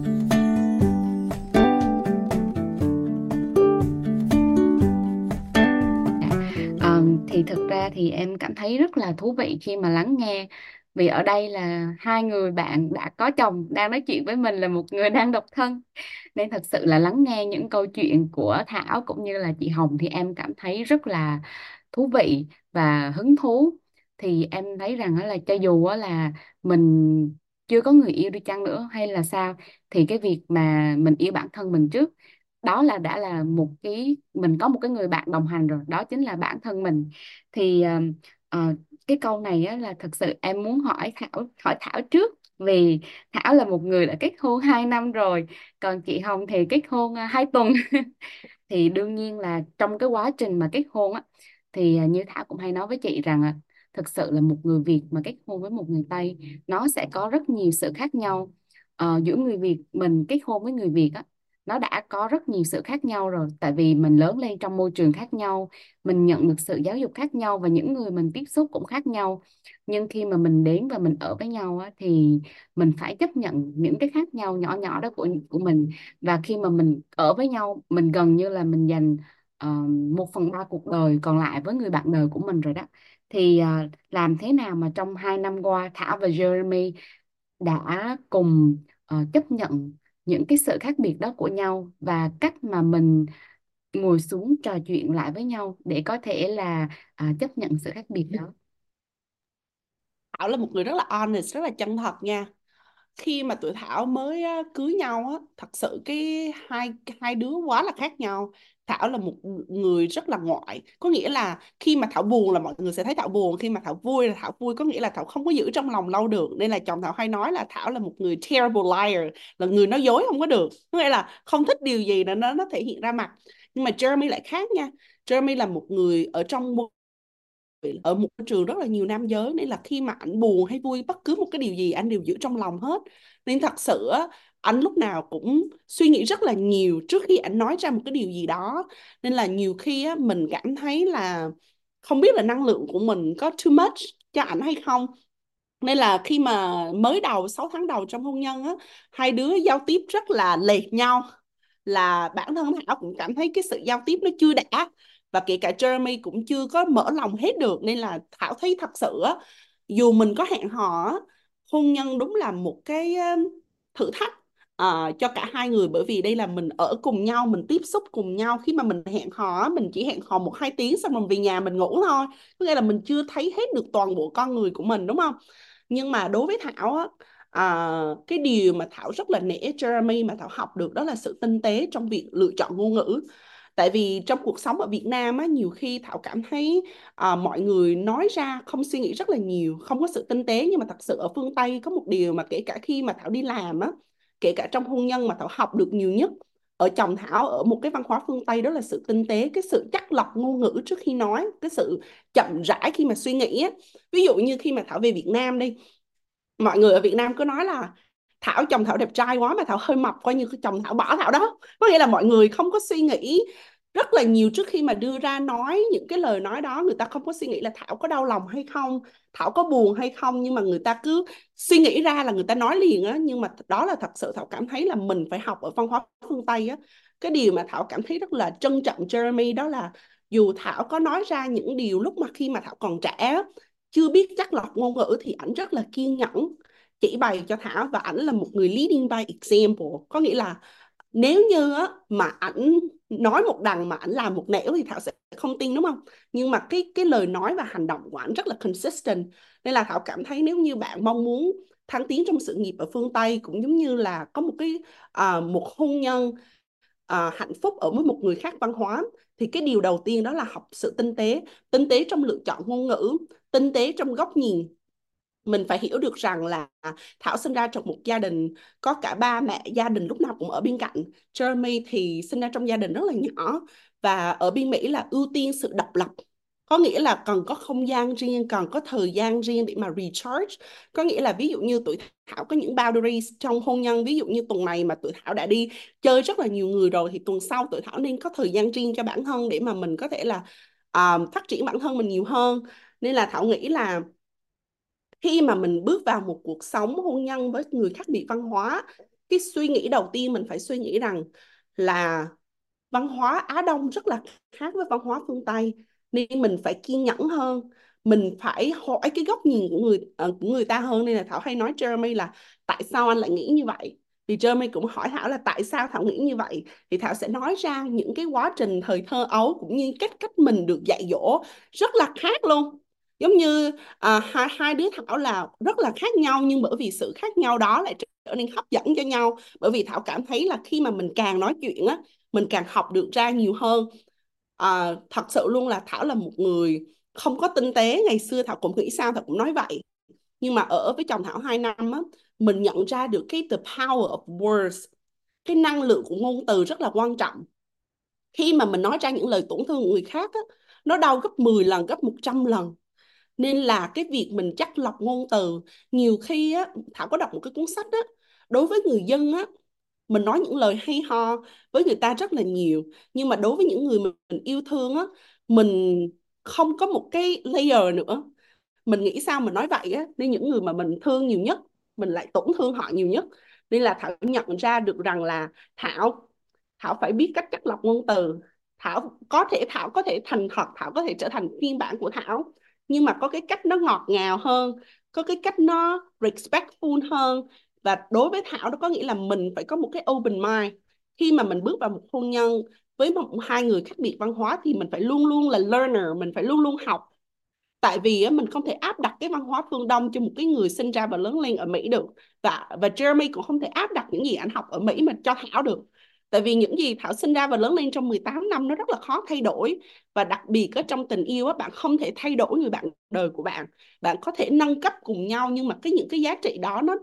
thì thực ra thì em cảm thấy rất là thú vị khi mà lắng nghe. Vì ở đây là hai người bạn đã có chồng, đang nói chuyện với mình là một người đang độc thân. Nên thật sự là lắng nghe những câu chuyện của Thảo cũng như là chị Hồng thì em cảm thấy rất là thú vị và hứng thú. Thì em thấy rằng là cho dù là mình chưa có người yêu đi chăng nữa hay là sao, thì cái việc mà mình yêu bản thân mình trước đó là đã là một cái mình có một cái người bạn đồng hành rồi đó chính là bản thân mình. Thì uh, cái câu này á, là thật sự em muốn hỏi Thảo hỏi Thảo trước vì Thảo là một người đã kết hôn 2 năm rồi còn chị Hồng thì kết hôn à, hai 2 tuần. Thì đương nhiên là trong cái quá trình mà kết hôn á thì à, như Thảo cũng hay nói với chị rằng thực sự là một người Việt mà kết hôn với một người Tây nó sẽ có rất nhiều sự khác nhau. Ờ, giữa người Việt mình kết hôn với người Việt á nó đã có rất nhiều sự khác nhau rồi tại vì mình lớn lên trong môi trường khác nhau mình nhận được sự giáo dục khác nhau và những người mình tiếp xúc cũng khác nhau. Nhưng khi mà mình đến và mình ở với nhau á, thì mình phải chấp nhận những cái khác nhau nhỏ nhỏ đó của của mình. Và khi mà mình ở với nhau mình gần như là mình dành uh, một phần ba cuộc đời còn lại với người bạn đời của mình rồi đó. Thì uh, làm thế nào mà trong hai năm qua Thảo và Jeremy đã cùng uh, chấp nhận những cái sự khác biệt đó của nhau và cách mà mình ngồi xuống trò chuyện lại với nhau để có thể là à, chấp nhận sự khác biệt đó. Thảo là một người rất là honest rất là chân thật nha. Khi mà tụi Thảo mới cưới nhau á thật sự cái hai hai đứa quá là khác nhau. Thảo là một người rất là ngoại. Có nghĩa là khi mà Thảo buồn là mọi người sẽ thấy Thảo buồn, khi mà Thảo vui là Thảo vui. Có nghĩa là Thảo không có giữ trong lòng lâu được. Nên là chồng Thảo hay nói là Thảo là một người terrible liar, là người nói dối không có được. Có nghĩa là không thích điều gì là nó nó thể hiện ra mặt. Nhưng mà Jeremy lại khác nha. Jeremy là một người ở trong ở một môi trường rất là nhiều nam giới. Nên là khi mà ảnh buồn hay vui, bất cứ một cái điều gì, anh đều giữ trong lòng hết. Nên thật sự anh lúc nào cũng suy nghĩ rất là nhiều trước khi anh nói ra một cái điều gì đó. Nên là nhiều khi á, mình cảm thấy là không biết là năng lượng của mình có too much cho ảnh hay không. Nên là khi mà mới đầu 6 tháng đầu trong hôn nhân á hai đứa giao tiếp rất là lệch nhau. Là bản thân Thảo cũng cảm thấy cái sự giao tiếp nó chưa đã và kể cả Jeremy cũng chưa có mở lòng hết được. Nên là Thảo thấy thật sự á, dù mình có hẹn hò hôn nhân đúng là một cái thử thách uh, cho cả hai người bởi vì đây là mình ở cùng nhau mình tiếp xúc cùng nhau. Khi mà mình hẹn hò mình chỉ hẹn hò một hai tiếng xong rồi về nhà mình ngủ thôi. Có nghĩa là mình chưa thấy hết được toàn bộ con người của mình đúng không? Nhưng mà đối với Thảo á à, cái điều mà Thảo rất là nể Jeremy mà Thảo học được đó là sự tinh tế trong việc lựa chọn ngôn ngữ. Tại vì trong cuộc sống ở Việt Nam á nhiều khi Thảo cảm thấy à, mọi người nói ra không suy nghĩ rất là nhiều không có sự tinh tế. Nhưng mà thật sự ở phương Tây có một điều mà kể cả khi mà Thảo đi làm á kể cả trong hôn nhân mà Thảo học được nhiều nhất. Ở chồng Thảo, ở một cái văn hóa phương Tây đó là sự tinh tế, cái sự chắc lọc ngôn ngữ trước khi nói, cái sự chậm rãi khi mà suy nghĩ á. Ví dụ như khi mà Thảo về Việt Nam đi, mọi người ở Việt Nam cứ nói là Thảo, chồng Thảo đẹp trai quá mà Thảo hơi mập, coi như chồng Thảo bỏ Thảo đó. Có nghĩa là mọi người không có suy nghĩ rất là nhiều trước khi mà đưa ra nói những cái lời nói đó, người ta không có suy nghĩ là Thảo có đau lòng hay không, Thảo có buồn hay không, nhưng mà người ta cứ suy nghĩ ra là người ta nói liền á. Nhưng mà đó là thật sự Thảo cảm thấy là mình phải học ở văn hóa phương Tây á. Cái điều mà Thảo cảm thấy rất là trân trọng Jeremy đó là dù Thảo có nói ra những điều lúc mà khi mà Thảo còn trẻ chưa biết chắc lọc ngôn ngữ thì ảnh rất là kiên nhẫn chỉ bày cho Thảo và ảnh là một người leading by example. Có nghĩa là nếu như á, mà ảnh nói một đằng mà ảnh làm một nẻo thì Thảo sẽ không tin đúng không? Nhưng mà cái cái lời nói và hành động của ảnh rất là consistent. Nên là Thảo cảm thấy nếu như bạn mong muốn thăng tiến trong sự nghiệp ở phương Tây cũng giống như là có một cái uh, một hôn nhân uh, hạnh phúc ở với một người khác văn hóa thì cái điều đầu tiên đó là học sự tinh tế. Tinh tế trong lựa chọn ngôn ngữ tinh tế trong góc nhìn mình phải hiểu được rằng là Thảo sinh ra trong một gia đình có cả ba mẹ gia đình lúc nào cũng ở bên cạnh. Jeremy thì sinh ra trong gia đình rất là nhỏ và ở bên Mỹ là ưu tiên sự độc lập. Có nghĩa là cần có không gian riêng cần có thời gian riêng để mà recharge. Có nghĩa là ví dụ như tuổi Thảo có những boundaries trong hôn nhân ví dụ như tuần này mà tuổi Thảo đã đi chơi rất là nhiều người rồi thì tuần sau tuổi Thảo nên có thời gian riêng cho bản thân để mà mình có thể là uh, phát triển bản thân mình nhiều hơn. Nên là Thảo nghĩ là khi mà mình bước vào một cuộc sống hôn nhân với người khác biệt văn hóa cái suy nghĩ đầu tiên mình phải suy nghĩ rằng là văn hóa Á Đông rất là khác với văn hóa phương Tây nên mình phải kiên nhẫn hơn. Mình phải hỏi cái góc nhìn của người uh, của người ta hơn. Nên là Thảo hay nói Jeremy là tại sao anh lại nghĩ như vậy? Thì Jeremy cũng hỏi Thảo là tại sao Thảo nghĩ như vậy? Thì Thảo sẽ nói ra những cái quá trình thời thơ ấu cũng như cách cách mình được dạy dỗ rất là khác luôn giống như à, hai hai đứa Thảo là rất là khác nhau nhưng bởi vì sự khác nhau đó lại trở nên hấp dẫn cho nhau. Bởi vì Thảo cảm thấy là khi mà mình càng nói chuyện á mình càng học được ra nhiều hơn. À, thật sự luôn là Thảo là một người không có tinh tế. Ngày xưa Thảo cũng nghĩ sao Thảo cũng nói vậy. Nhưng mà ở với chồng Thảo 2 năm á mình nhận ra được cái the power of words cái năng lượng của ngôn từ rất là quan trọng. Khi mà mình nói ra những lời tổn thương của người khác á, nó đau gấp 10 lần gấp 100 lần nên là cái việc mình chắc lọc ngôn từ, nhiều khi á, Thảo có đọc một cái cuốn sách á, đối với người dân á, mình nói những lời hay ho với người ta rất là nhiều. Nhưng mà đối với những người mình yêu thương á, mình không có một cái layer nữa. Mình nghĩ sao mình nói vậy á, nên những người mà mình thương nhiều nhất, mình lại tổn thương họ nhiều nhất. Nên là Thảo nhận ra được rằng là Thảo Thảo phải biết cách cắt lọc ngôn từ. Thảo có thể, Thảo có thể thành thật, Thảo có thể trở thành phiên bản của Thảo nhưng mà có cái cách nó ngọt ngào hơn có cái cách nó respectful hơn. Và đối với Thảo đó có nghĩa là mình phải có một cái open mind. Khi mà mình bước vào một hôn nhân với một hai người khác biệt văn hóa thì mình phải luôn luôn là learner mình phải luôn luôn học. Tại vì á, mình không thể áp đặt cái văn hóa phương Đông cho một cái người sinh ra và lớn lên ở Mỹ được. Và và Jeremy cũng không thể áp đặt những gì anh học ở Mỹ mà cho Thảo được tại vì những gì Thảo sinh ra và lớn lên trong 18 năm nó rất là khó thay đổi. Và đặc biệt ở trong tình yêu á, bạn không thể thay đổi người bạn đời của bạn. Bạn có thể nâng cấp cùng nhau nhưng mà cái những cái giá trị đó nó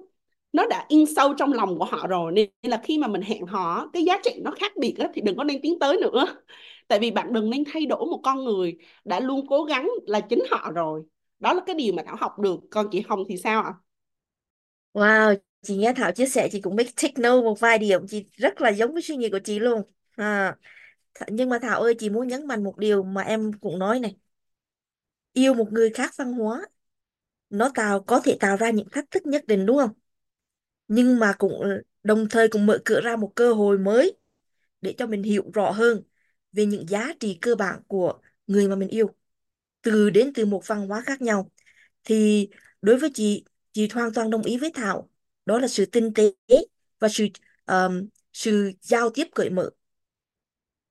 nó đã in sâu trong lòng của họ rồi. Nên là khi mà mình hẹn họ cái giá trị nó khác biệt á, thì đừng có nên tiến tới nữa. Tại vì bạn đừng nên thay đổi một con người đã luôn cố gắng là chính họ rồi. Đó là cái điều mà Thảo học được. Còn chị Hồng thì sao ạ? Wow, chị nghe Thảo chia sẻ chị cũng make take note một vài điểm chị rất là giống với suy nghĩ của chị luôn. À, Th- nhưng mà Thảo ơi chị muốn nhấn mạnh một điều mà em cũng nói này. Yêu một người khác văn hóa nó tạo có thể tạo ra những thách thức nhất định đúng không? Nhưng mà cũng ờ, đồng thời cũng mở cửa ra một cơ hội mới để cho mình hiểu rõ hơn về những giá trị cơ bản của người mà mình yêu từ đến từ một văn hóa khác nhau thì đối với chị chị hoàn toàn đồng ý với Thảo đó là sự tinh tế và sự um, sự giao tiếp cởi mở.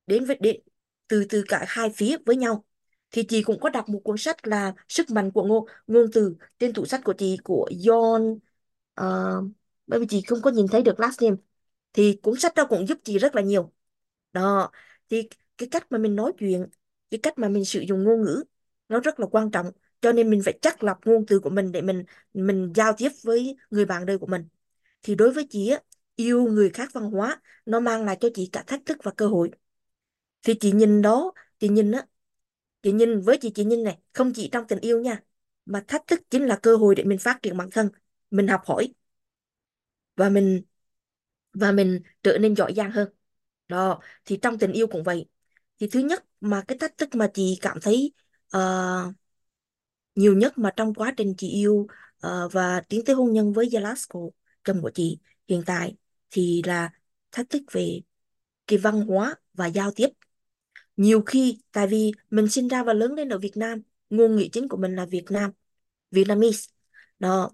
Đến với đến từ từ cả hai phía với nhau. Thì chị cũng có đọc một cuốn sách là sức mạnh của ngôn ngôn từ trên tủ sách của chị của John uh, bởi vì chị không có nhìn thấy được last name. Thì cuốn sách đó cũng giúp chị rất là nhiều. Đó thì cái cách mà mình nói chuyện cái cách mà mình sử dụng ngôn ngữ nó rất là quan trọng cho nên mình phải chắc lọc ngôn từ của mình để mình mình giao tiếp với người bạn đời của mình. Thì đối với chị á yêu người khác văn hóa nó mang lại cho chị cả thách thức và cơ hội. Thì chị nhìn đó chị nhìn á chị nhìn với chị chị nhìn này không chỉ trong tình yêu nha mà thách thức chính là cơ hội để mình phát triển bản thân mình học hỏi. Và mình và mình trở nên giỏi giang hơn. Đó thì trong tình yêu cũng vậy. Thì thứ nhất mà cái thách thức mà chị cảm thấy uh, nhiều nhất mà trong quá trình chị yêu uh, và tiến tới hôn nhân với Velasco chồng của chị hiện tại thì là thách thức về cái văn hóa và giao tiếp. Nhiều khi tại vì mình sinh ra và lớn lên ở Việt Nam ngôn ngữ chính của mình là Việt Nam Vietnamese. Đó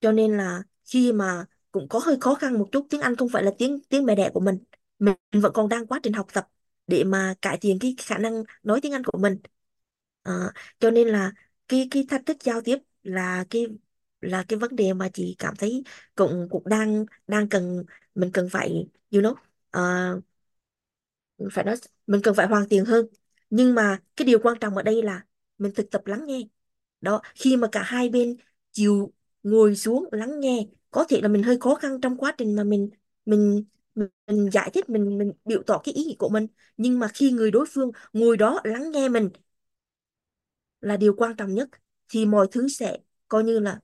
cho nên là khi mà cũng có hơi khó khăn một chút tiếng Anh không phải là tiếng tiếng mẹ đẻ của mình mình vẫn còn đang quá trình học tập để mà cải thiện cái khả năng nói tiếng Anh của mình. À, cho nên là cái cái thách thức giao tiếp là cái là cái vấn đề mà chị cảm thấy cũng cũng đang đang cần mình cần phải you know ờ, phải nói mình cần phải hoàn thiện hơn. Nhưng mà cái điều quan trọng ở đây là mình thực tập lắng nghe. Đó khi mà cả hai bên chịu ngồi xuống lắng nghe có thể là mình hơi khó khăn trong quá trình mà mình mình mình, mình giải thích mình mình biểu tỏ cái ý nghĩ của mình. Nhưng mà khi người đối phương ngồi đó lắng nghe mình là điều quan trọng nhất, thì mọi thứ sẽ coi như là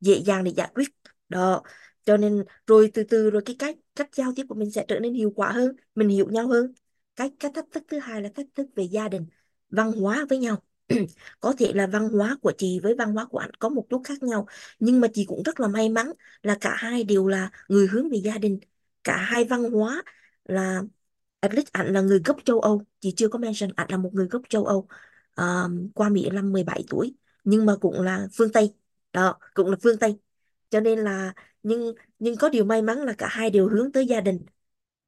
dễ dàng để giải quyết. Đó, cho nên rồi từ từ rồi cái cách cách giao tiếp của mình sẽ trở nên hiệu quả hơn, mình hiểu nhau hơn. Cái cái thách thức thứ hai là thách thức về gia đình, văn hóa với nhau. Có thể là văn hóa của chị với văn hóa của anh có một chút khác nhau, nhưng mà chị cũng rất là may mắn là cả hai đều là người hướng về gia đình. Cả hai văn hóa là, at least anh là người gốc châu Âu, chị chưa có mention anh là một người gốc châu Âu. Ờ, qua Mỹ năm 17 tuổi nhưng mà cũng là phương Tây. Đó cũng là phương Tây. Cho nên là nhưng nhưng có điều may mắn là cả hai đều hướng tới gia đình.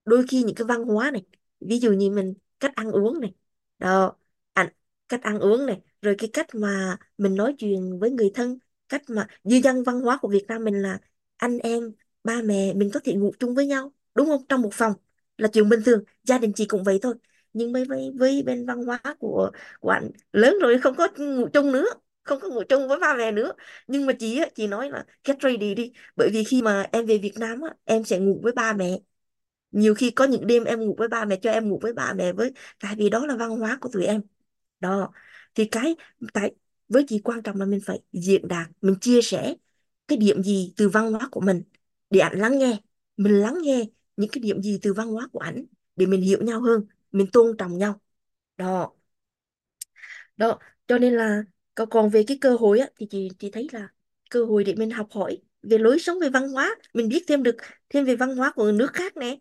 Đôi khi những cái văn hóa này ví dụ như mình cách ăn uống này đó ảnh cách ăn uống này rồi cái cách mà mình nói chuyện với người thân cách mà như dân văn hóa của Việt Nam mình là anh em ba mẹ mình có thể ngủ chung với nhau đúng không? Trong một phòng là chuyện bình thường gia đình chị cũng vậy thôi nhưng với với với bên văn hóa của của anh lớn rồi không có ngủ chung nữa, không có ngủ chung với ba mẹ nữa. Nhưng mà chị á, chị nói là get ready đi, bởi vì khi mà em về Việt Nam á, em sẽ ngủ với ba mẹ. Nhiều khi có những đêm em ngủ với ba mẹ, cho em ngủ với ba mẹ với, tại vì đó là văn hóa của tụi em. Đó, thì cái, tại, với chị quan trọng là mình phải diễn đạt, mình chia sẻ cái điểm gì từ văn hóa của mình để ảnh lắng nghe. Mình lắng nghe những cái điểm gì từ văn hóa của ảnh để mình hiểu nhau hơn mình tôn trọng nhau. Đó. Đó cho nên là còn về cái cơ hội á thì chị chị thấy là cơ hội để mình học hỏi về lối sống về văn hóa mình biết thêm được thêm về văn hóa của nước khác nè.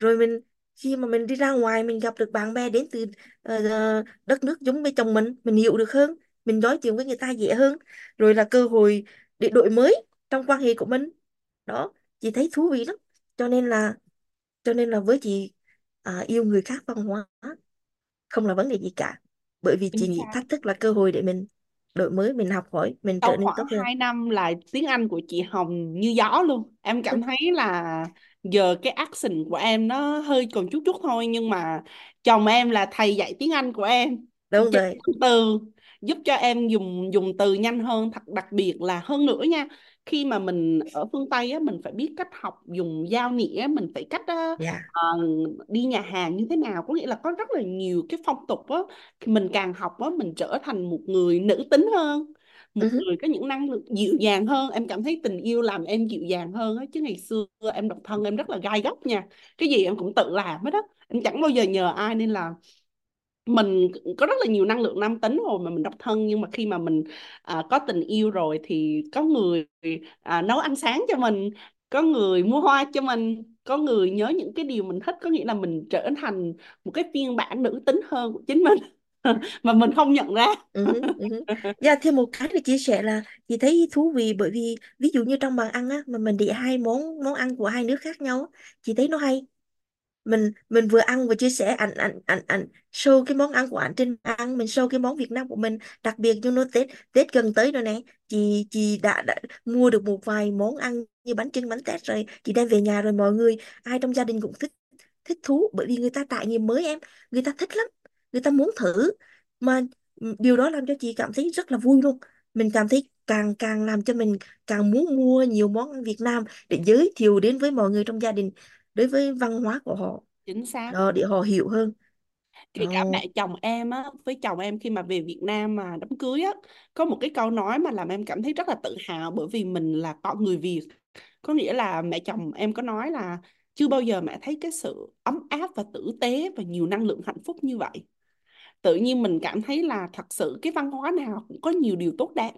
Rồi mình khi mà mình đi ra ngoài mình gặp được bạn bè đến từ uh, đất nước giống với chồng mình mình hiểu được hơn mình nói chuyện với người ta dễ hơn. Rồi là cơ hội để đổi mới trong quan hệ của mình. Đó chị thấy thú vị lắm. Cho nên là cho nên là với chị à, yêu người khác văn hóa không là vấn đề gì cả. Bởi vì chị nghĩ thách thức là cơ hội để mình đổi mới mình học hỏi mình trở nên khoảng tốt hơn. 2 năm là tiếng Anh của chị Hồng như gió luôn. Em cảm thấy là giờ cái accent của em nó hơi còn chút chút thôi nhưng mà chồng em là thầy dạy tiếng Anh của em. đúng Chỉ rồi từ giúp cho em dùng dùng từ nhanh hơn thật đặc biệt là hơn nữa nha khi mà mình ở phương Tây á mình phải biết cách học dùng giao nghĩa mình phải cách á, dạ. ờ, đi nhà hàng như thế nào. Có nghĩa là có rất là nhiều cái phong tục á. Mình càng học á mình trở thành một người nữ tính hơn một hứ. người có những năng lượng dịu dàng hơn. Em cảm thấy tình yêu làm em dịu dàng hơn á chứ ngày xưa em độc thân em rất là gai góc nha. Cái gì em cũng tự làm hết á. Em chẳng bao giờ nhờ ai nên là mình có rất là nhiều năng lượng nam tính rồi mà mình độc thân nhưng mà khi mà mình à, có tình yêu rồi thì có người à, nấu ăn sáng cho mình có người mua hoa cho mình có người nhớ những cái điều mình thích có nghĩa là mình trở thành một cái phiên bản nữ tính hơn của chính mình mà mình không nhận ra. Ừ ừ dạ thêm một cái để chia sẻ là chị thấy thú vị bởi vì ví dụ như trong bàn ăn á mà mình để hai món món ăn của hai nước khác nhau chị thấy nó hay mình mình vừa ăn vừa chia sẻ ảnh ảnh ảnh ảnh show cái món ăn của ảnh trên ăn mình show cái món Việt Nam của mình đặc biệt cho nó Tết Tết gần tới rồi nè. Chị chị đã, đã mua được một vài món ăn như bánh chưng bánh tét rồi chị đem về nhà rồi mọi người ai trong gia đình cũng thích thích thú bởi vì người ta trải nghiệm mới em người ta thích lắm người ta muốn thử. Mà ừ, điều đó làm cho chị cảm thấy rất là vui luôn. Mình cảm thấy càng càng làm cho mình càng muốn mua nhiều món ăn Việt Nam để giới thiệu đến với mọi người trong gia đình đối với văn hóa của họ. Chính xác. Đó, để họ hiểu hơn. Kể cả đó. mẹ chồng em á với chồng em khi mà về Việt Nam mà đám cưới á có một cái câu nói mà làm em cảm thấy rất là tự hào bởi vì mình là con người Việt. Có nghĩa là mẹ chồng em có nói là chưa bao giờ mẹ thấy cái sự ấm áp và tử tế và nhiều năng lượng hạnh phúc như vậy. Tự nhiên mình cảm thấy là thật sự cái văn hóa nào cũng có nhiều điều tốt đẹp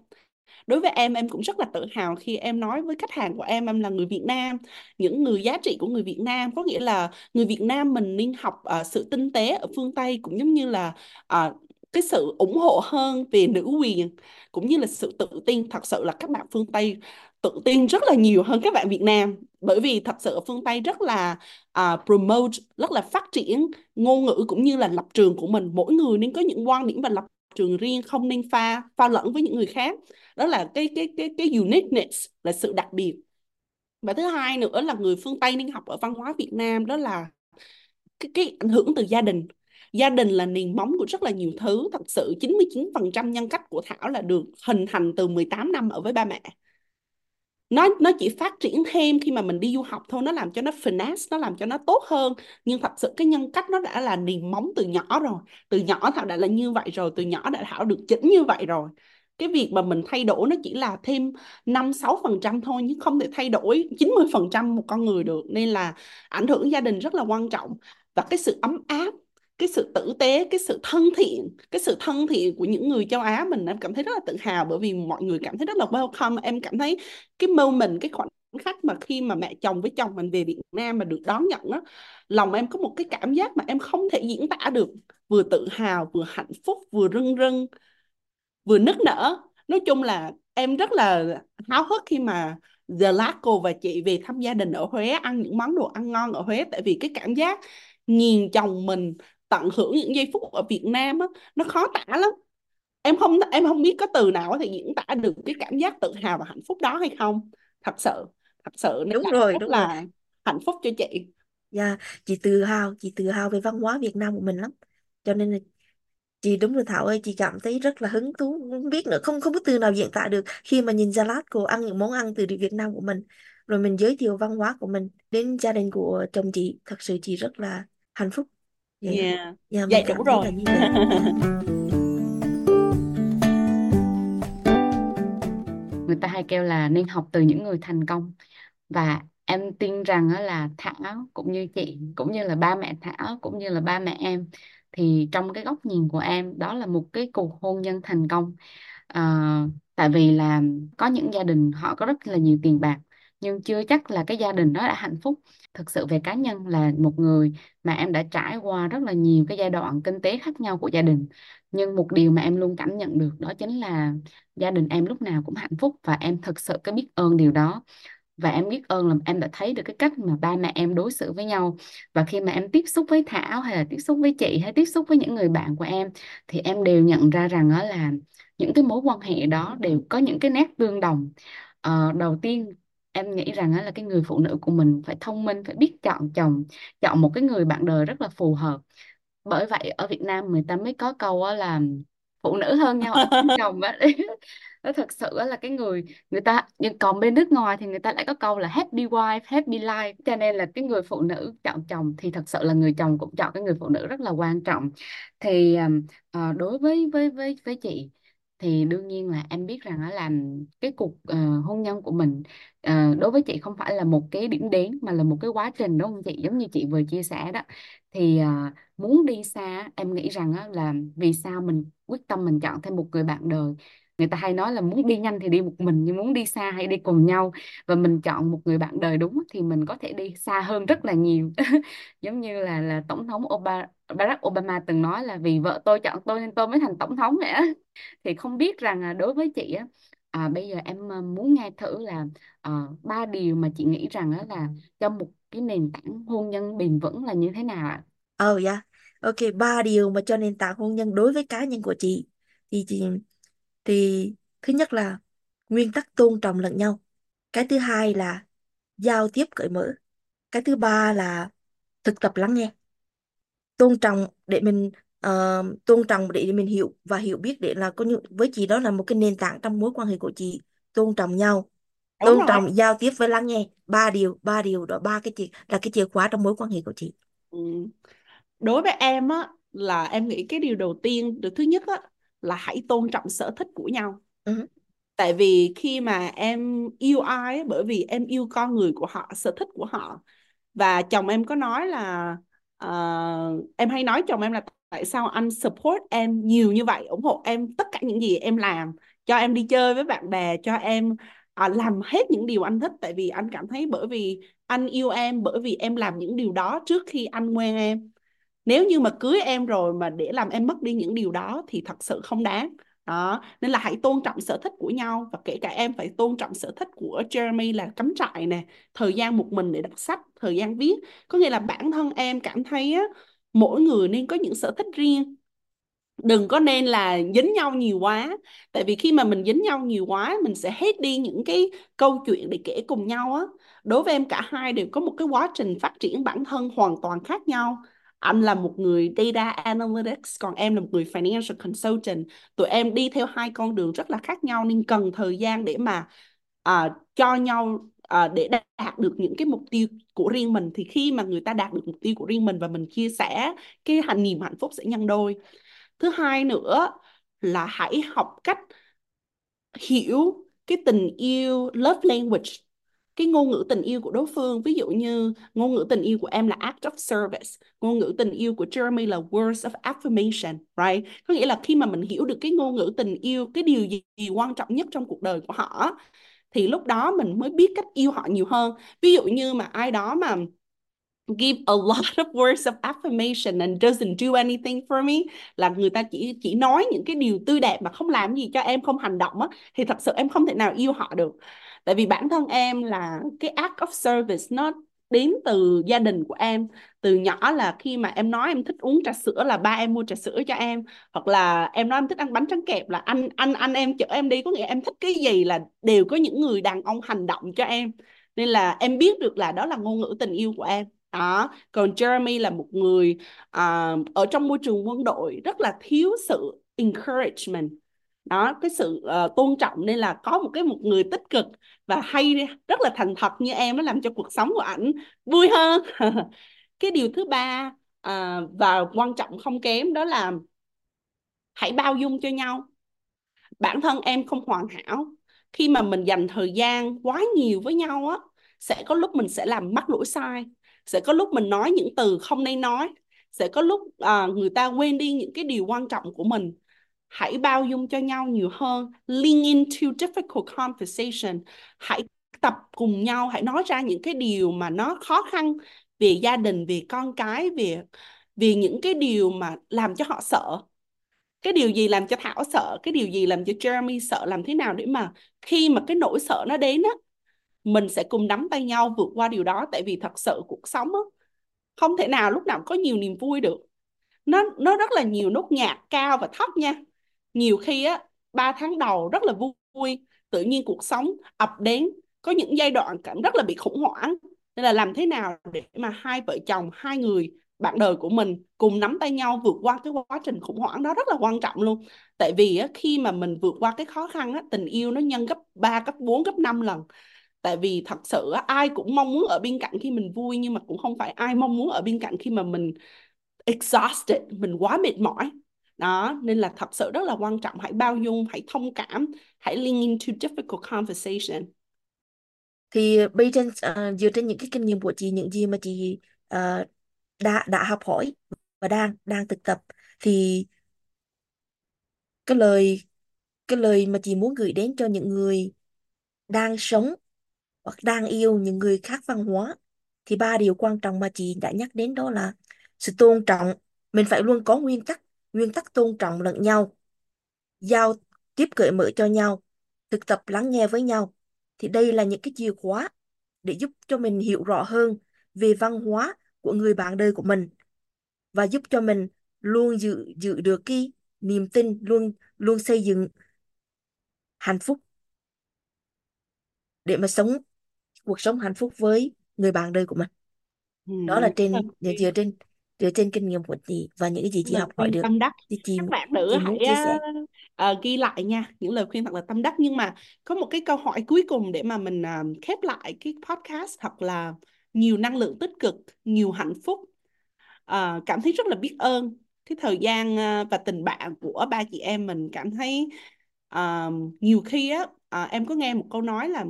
đối với em em cũng rất là tự hào khi em nói với khách hàng của em em là người Việt Nam những người giá trị của người Việt Nam. Có nghĩa là người Việt Nam mình nên học uh, sự tinh tế ở phương Tây cũng giống như là uh, cái sự ủng hộ hơn về nữ quyền cũng như là sự tự tin. Thật sự là các bạn phương Tây tự tin rất là nhiều hơn các bạn Việt Nam. Bởi vì thật sự ở phương Tây rất là uh, promote rất là phát triển ngôn ngữ cũng như là lập trường của mình. Mỗi người nên có những quan điểm và lập trường riêng không nên pha pha lẫn với những người khác. Đó là cái cái cái cái uniqueness là sự đặc biệt. Và thứ hai nữa là người phương Tây nên học ở văn hóa Việt Nam, đó là cái cái ảnh hưởng từ gia đình. Gia đình là nền móng của rất là nhiều thứ. Thật sự 99% nhân cách của Thảo là được hình thành từ 18 năm ở với ba mẹ nó nó chỉ phát triển thêm khi mà mình đi du học thôi, nó làm cho nó finesse, nó làm cho nó tốt hơn. Nhưng thật sự cái nhân cách nó đã là niềm móng từ nhỏ rồi. Từ nhỏ Thảo đã là như vậy rồi, từ nhỏ đã Thảo được chỉnh như vậy rồi. Cái việc mà mình thay đổi nó chỉ là thêm 5 6 phần trăm thôi, nhưng không thể thay đổi 90 phần trăm một con người được. Nên là ảnh hưởng gia đình rất là quan trọng. Và cái sự ấm áp cái sự tử tế, cái sự thân thiện, cái sự thân thiện của những người châu Á mình em cảm thấy rất là tự hào, bởi vì mọi người cảm thấy rất là welcome. Em cảm thấy cái moment, cái khoảnh khắc mà khi mà mẹ chồng với chồng mình về Việt Nam mà được đón nhận á, lòng em có một cái cảm giác mà em không thể diễn tả được. Vừa tự hào, vừa hạnh phúc, vừa rưng rưng, vừa nức nở. Nói chung là em rất là háo hức khi mà giờ lát cô và chị về thăm gia đình ở Huế, ăn những món đồ ăn ngon ở Huế. Tại vì cái cảm giác nhìn chồng mình tận hưởng những giây phút ở Việt Nam á nó khó tả lắm. Em không em không biết có từ nào có thể diễn tả được cái cảm giác tự hào và hạnh phúc đó hay không. Thật sự thật sự đúng rồi đúng rồi. là hạnh phúc cho chị. Dạ chị tự hào chị tự hào về văn hóa Việt Nam của mình lắm. Cho nên là chị đúng là Thảo ơi chị cảm thấy rất là hứng thú. Không biết nữa không không có từ nào diễn tả được khi mà nhìn Zlatko ăn những món ăn từ Việt Nam của mình. Rồi mình giới thiệu văn hóa của mình đến gia đình của chồng chị. Thật sự chị rất là hạnh phúc dạ. Yeah. dạ mình vậy cảm đủ rồi. là như vậy. Người ta hay kêu là nên học từ những người thành công. Và em tin rằng á là Thảo cũng như chị cũng như là ba mẹ Thảo cũng như là ba mẹ em thì trong cái góc nhìn của em đó là một cái cuộc hôn nhân thành công. À, tại vì là có những gia đình họ có rất là nhiều tiền bạc nhưng chưa chắc là cái gia đình đó đã hạnh phúc thực sự về cá nhân là một người mà em đã trải qua rất là nhiều cái giai đoạn kinh tế khác nhau của gia đình. Nhưng một điều mà em luôn cảm nhận được đó chính là gia đình em lúc nào cũng hạnh phúc và em thực sự cái biết ơn điều đó. Và em biết ơn là em đã thấy được cái cách mà ba mẹ em đối xử với nhau. Và khi mà em tiếp xúc với Thảo hay là tiếp xúc với chị hay tiếp xúc với những người bạn của em thì em đều nhận ra rằng đó là những cái mối quan hệ đó đều có những cái nét tương đồng. Ờ, đầu tiên em nghĩ rằng là cái người phụ nữ của mình phải thông minh phải biết chọn chồng chọn một cái người bạn đời rất là phù hợp. Bởi vậy ở Việt Nam người ta mới có câu á là phụ nữ hơn nhau ở bên chồng á. Nó thật sự á là cái người người ta nhưng còn bên nước ngoài thì người ta lại có câu là happy wife happy life. Cho nên là cái người phụ nữ chọn chồng thì thật sự là người chồng cũng chọn cái người phụ nữ rất là quan trọng. Thì à, đối với với với với chị thì đương nhiên là em biết rằng là cái cuộc uh, hôn nhân của mình uh, đối với chị không phải là một cái điểm đến mà là một cái quá trình đúng không chị? Giống như chị vừa chia sẻ đó. Thì uh, muốn đi xa em nghĩ rằng á, là vì sao mình quyết tâm mình chọn thêm một người bạn đời? Người ta hay nói là muốn đi nhanh thì đi một mình nhưng muốn đi xa hay đi cùng nhau và mình chọn một người bạn đời đúng thì mình có thể đi xa hơn rất là nhiều giống như là là tổng thống Obama, Barack Obama từng nói là vì vợ tôi chọn tôi nên tôi mới thành tổng thống vậy á thì không biết rằng à, đối với chị á à, bây giờ em à, muốn nghe thử là ba ba điều mà chị nghĩ rằng đó là cho một cái nền tảng hôn nhân bền vững là như thế nào ạ? Ờ dạ. Ok, ba điều mà cho nền tảng hôn nhân đối với cá nhân của chị thì chị thì thứ nhất là nguyên tắc tôn trọng lẫn nhau. Cái thứ hai là giao tiếp cởi mở. Cái thứ ba là thực tập lắng nghe. Tôn trọng để mình ờ, tôn trọng để mình hiểu và hiểu biết để là có những với chị đó là một cái nền tảng trong mối quan hệ của chị. Tôn trọng nhau, đúng tôn rồi trọng giao tiếp với lắng nghe. Ba điều, ba điều đó, ba cái chìa là cái chìa khóa trong mối quan hệ của chị. ừ. đối với em á là em nghĩ cái điều đầu tiên điều thứ nhất á là hãy tôn trọng sở thích của nhau. Ừ. tại vì khi mà em yêu ai bởi vì em yêu con người của họ sở thích của họ. Và chồng em có nói là ờ, em hay nói chồng em là tại sao anh support em nhiều như vậy? Ủng hộ em tất cả những gì em làm cho em đi chơi với bạn bè cho em à, làm hết những điều anh thích. Tại vì anh cảm thấy bởi vì anh yêu em bởi vì em làm những điều đó trước khi anh quen em nếu như mà cưới em rồi mà để làm em mất đi những điều đó thì thật sự không đáng. Đó, nên là hãy tôn trọng sở thích của nhau và kể cả em phải tôn trọng sở thích của Jeremy là cắm trại nè, thời gian một mình để đọc sách, thời gian viết. Có nghĩa là bản thân em cảm thấy á, mỗi người nên có những sở thích riêng. Đừng có nên là dính nhau nhiều quá. Tại vì khi mà mình dính nhau nhiều quá, mình sẽ hết đi những cái câu chuyện để kể cùng nhau á. Đối với em, cả hai đều có một cái quá trình phát triển bản thân hoàn toàn khác nhau anh là một người data analytics còn em là một người financial consultant. Tụi em đi theo hai con đường rất là khác nhau nên cần thời gian để mà uh, cho nhau uh, để đạt được những cái mục tiêu của riêng mình. Thì khi mà người ta đạt được mục tiêu của riêng mình và mình chia sẻ cái hạnh niềm hạnh phúc sẽ nhân đôi. Thứ hai nữa là hãy học cách hiểu cái tình yêu love language cái ngôn ngữ tình yêu của đối phương ví dụ như ngôn ngữ tình yêu của em là act of service ngôn ngữ tình yêu của Jeremy là words of affirmation right? Có nghĩa là khi mà mình hiểu được cái ngôn ngữ tình yêu cái điều gì, gì quan trọng nhất trong cuộc đời của họ thì lúc đó mình mới biết cách yêu họ nhiều hơn. Ví dụ như mà ai đó mà give a lot of words of affirmation and doesn't do anything for me là người ta chỉ chỉ nói những cái điều tươi đẹp mà không làm gì cho em không hành động á thì thật sự em không thể nào yêu họ được tại vì bản thân em là cái act of service nó đến từ gia đình của em. Từ nhỏ là khi mà em nói em thích uống trà sữa là ba em mua trà sữa cho em. Hoặc là em nói em thích ăn bánh tráng kẹp là anh anh anh em chở em đi. Có nghĩa em thích cái gì là đều có những người đàn ông hành động cho em. Nên là em biết được là đó là ngôn ngữ tình yêu của em. Đó. Còn Jeremy là một người uh, ở trong môi trường quân đội rất là thiếu sự encouragement đó cái sự uh, tôn trọng nên là có một cái một người tích cực và hay rất là thành thật như em nó làm cho cuộc sống của ảnh vui hơn. Cái điều thứ ba uh, và quan trọng không kém đó là hãy bao dung cho nhau. Bản thân em không hoàn hảo. Khi mà mình dành thời gian quá nhiều với nhau á sẽ có lúc mình sẽ làm mắc lỗi sai sẽ có lúc mình nói những từ không nên nói sẽ có lúc uh, người ta quên đi những cái điều quan trọng của mình hãy bao dung cho nhau nhiều hơn. Lean into difficult conversation. Hãy tập cùng nhau. Hãy nói ra những cái điều mà nó khó khăn về gia đình, về con cái, về về những cái điều mà làm cho họ sợ. Cái điều gì làm cho Thảo sợ? Cái điều gì làm cho Jeremy sợ? Làm thế nào để mà khi mà cái nỗi sợ nó đến á, mình sẽ cùng nắm tay nhau vượt qua điều đó? Tại vì thật sự cuộc sống á, không thể nào lúc nào có nhiều niềm vui được. Nó nó rất là nhiều nốt nhạc cao và thấp nha nhiều khi á ba tháng đầu rất là vui tự nhiên cuộc sống ập đến có những giai đoạn cảm rất là bị khủng hoảng. Nên là làm thế nào để mà hai vợ chồng hai người bạn đời của mình cùng nắm tay nhau vượt qua cái quá trình khủng hoảng đó rất là quan trọng luôn. Tại vì á, khi mà mình vượt qua cái khó khăn á, tình yêu nó nhân gấp 3, gấp 4, gấp 5 lần. Tại vì thật sự á, ai cũng mong muốn ở bên cạnh khi mình vui nhưng mà cũng không phải ai mong muốn ở bên cạnh khi mà mình exhausted mình quá mệt mỏi đó nên là thật sự rất là quan trọng. Hãy bao dung hãy thông cảm hãy lean into difficult conversation. Thì uh, bây trên uh, dựa trên những cái kinh nghiệm của chị những gì mà chị uh, đã đã học hỏi và đang đang thực tập thì cái lời cái lời mà chị muốn gửi đến cho những người đang sống hoặc đang yêu những người khác văn hóa thì ba điều quan trọng mà chị đã nhắc đến đó là sự tôn trọng. Mình phải luôn có nguyên tắc nguyên tắc tôn trọng lẫn nhau giao tiếp cởi mở cho nhau thực tập lắng nghe với nhau thì đây là những cái chìa khóa để giúp cho mình hiểu rõ hơn về văn hóa của người bạn đời của mình và giúp cho mình luôn giữ giữ được cái niềm tin luôn luôn xây dựng hạnh phúc để mà sống cuộc sống hạnh phúc với người bạn đời của mình. Ừ, đó là trên dựa trên dựa trên kinh nghiệm của chị và những gì chị lời học hỏi được tâm đắc. thì chị các bạn nữ chị hãy sẻ. uh, ghi lại nha những lời khuyên thật là tâm đắc. Nhưng mà có một cái câu hỏi cuối cùng để mà mình uh, khép lại cái podcast thật là nhiều năng lượng tích cực nhiều hạnh phúc. Uh, cảm thấy rất là biết ơn cái thời gian uh, và tình bạn của ba chị em mình. Cảm thấy uh, nhiều khi á uh, em có nghe một câu nói là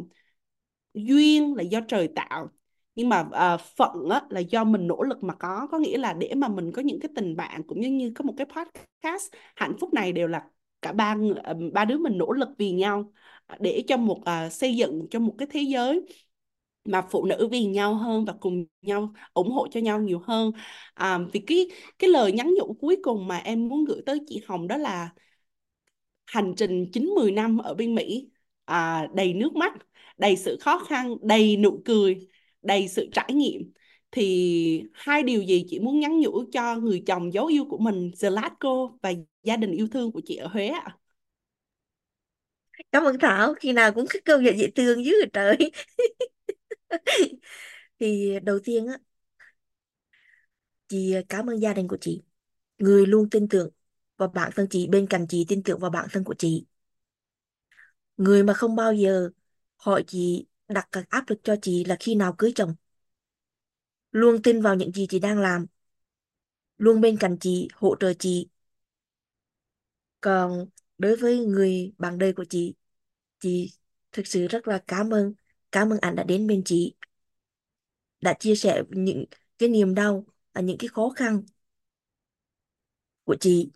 duyên là do trời tạo nhưng mà uh, phận á, là do mình nỗ lực mà có có nghĩa là để mà mình có những cái tình bạn cũng như như có một cái podcast hạnh phúc này đều là cả ba ờ, ba đứa mình nỗ lực vì nhau ờ, để cho một uh, xây dựng cho một cái thế giới mà phụ nữ vì nhau hơn và cùng nhau ủng hộ cho nhau nhiều hơn. À, vì cái cái lời nhắn nhủ cuối cùng mà em muốn gửi tới chị Hồng đó là hành trình 9-10 năm ở bên Mỹ à, đầy nước mắt đầy sự khó khăn đầy nụ cười đầy sự trải nghiệm. Thì hai điều gì chị muốn nhắn nhủ cho người chồng dấu yêu của mình Zlatko và gia đình yêu thương của chị ở Huế ạ? cảm ơn Thảo, khi nào cũng khích câu và dễ thương dữ trời. Thì đầu tiên á, chị cảm ơn gia đình của chị. Người luôn tin tưởng và bản thân chị, bên cạnh chị tin tưởng vào bản thân của chị. Người mà không bao giờ hỏi chị đặt các áp lực cho chị là khi nào cưới chồng. Luôn tin vào những gì chị đang làm. Luôn bên cạnh chị, hỗ trợ chị. Còn đối với người bạn đời của chị chị thực sự rất là cảm ơn. Cảm ơn anh đã đến bên chị. Đã chia sẻ những cái niềm đau và những cái khó khăn của chị.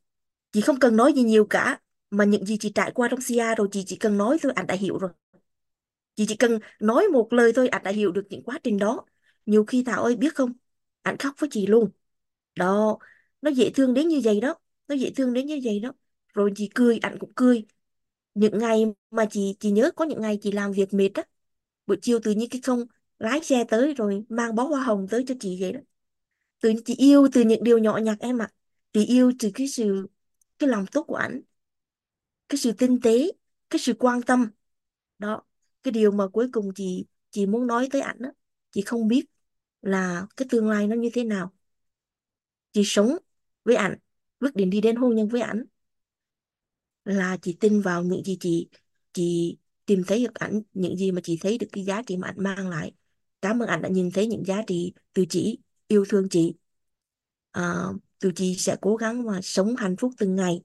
Chị không cần nói gì nhiều cả, mà những gì chị trải qua trong CIA rồi, chị chỉ cần nói thôi anh đã hiểu rồi chị chỉ cần nói một lời thôi anh đã hiểu được những quá trình đó. Nhiều khi Thảo ơi, biết không? Anh khóc với chị luôn. Đó, nó dễ thương đến như vậy đó. Nó dễ thương đến như vậy đó. Rồi chị cười anh cũng cười. Những ngày mà chị chị nhớ có những ngày chị làm việc mệt á. Buổi chiều tự nhiên cái không lái xe tới rồi mang bó hoa hồng tới cho chị vậy đó. Từ chị yêu từ những điều nhỏ nhặt em ạ. À. chị yêu từ cái sự, cái lòng tốt của anh cái sự tinh tế, cái sự quan tâm. Đó cái điều mà cuối cùng chị chị muốn nói tới ảnh đó chị không biết là cái tương lai nó như thế nào. Chị sống với ảnh quyết định đi đến hôn nhân với ảnh là chị tin vào những gì chị chị tìm thấy được ảnh những gì mà chị thấy được cái giá trị mà ảnh mang lại. Cảm ơn ảnh đã nhìn thấy những giá trị từ chị yêu thương chị. À, tụi chị sẽ cố gắng mà sống hạnh phúc từng ngày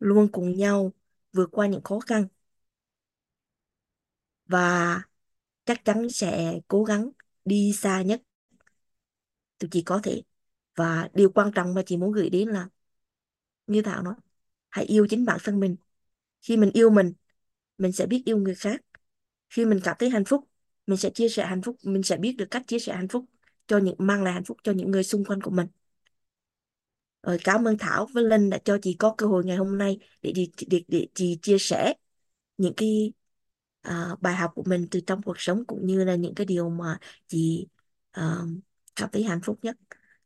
luôn cùng nhau vượt qua những khó khăn và chắc chắn sẽ cố gắng đi xa nhất. Tụi chị có thể. Và điều quan trọng mà chị muốn gửi đến là như Thảo nói hãy yêu chính bản thân mình. Khi mình yêu mình mình sẽ biết yêu người khác. Khi mình cảm thấy hạnh phúc mình sẽ chia sẻ hạnh phúc. Mình sẽ biết được cách chia sẻ hạnh phúc cho những mang lại hạnh phúc cho những người xung quanh của mình. Rồi cảm ơn Thảo với Linh đã cho chị có cơ hội ngày hôm nay để để, để, để chị chia sẻ những cái uh, bài học của mình từ trong cuộc sống cũng như là những cái điều mà chị uh, cảm thấy hạnh phúc nhất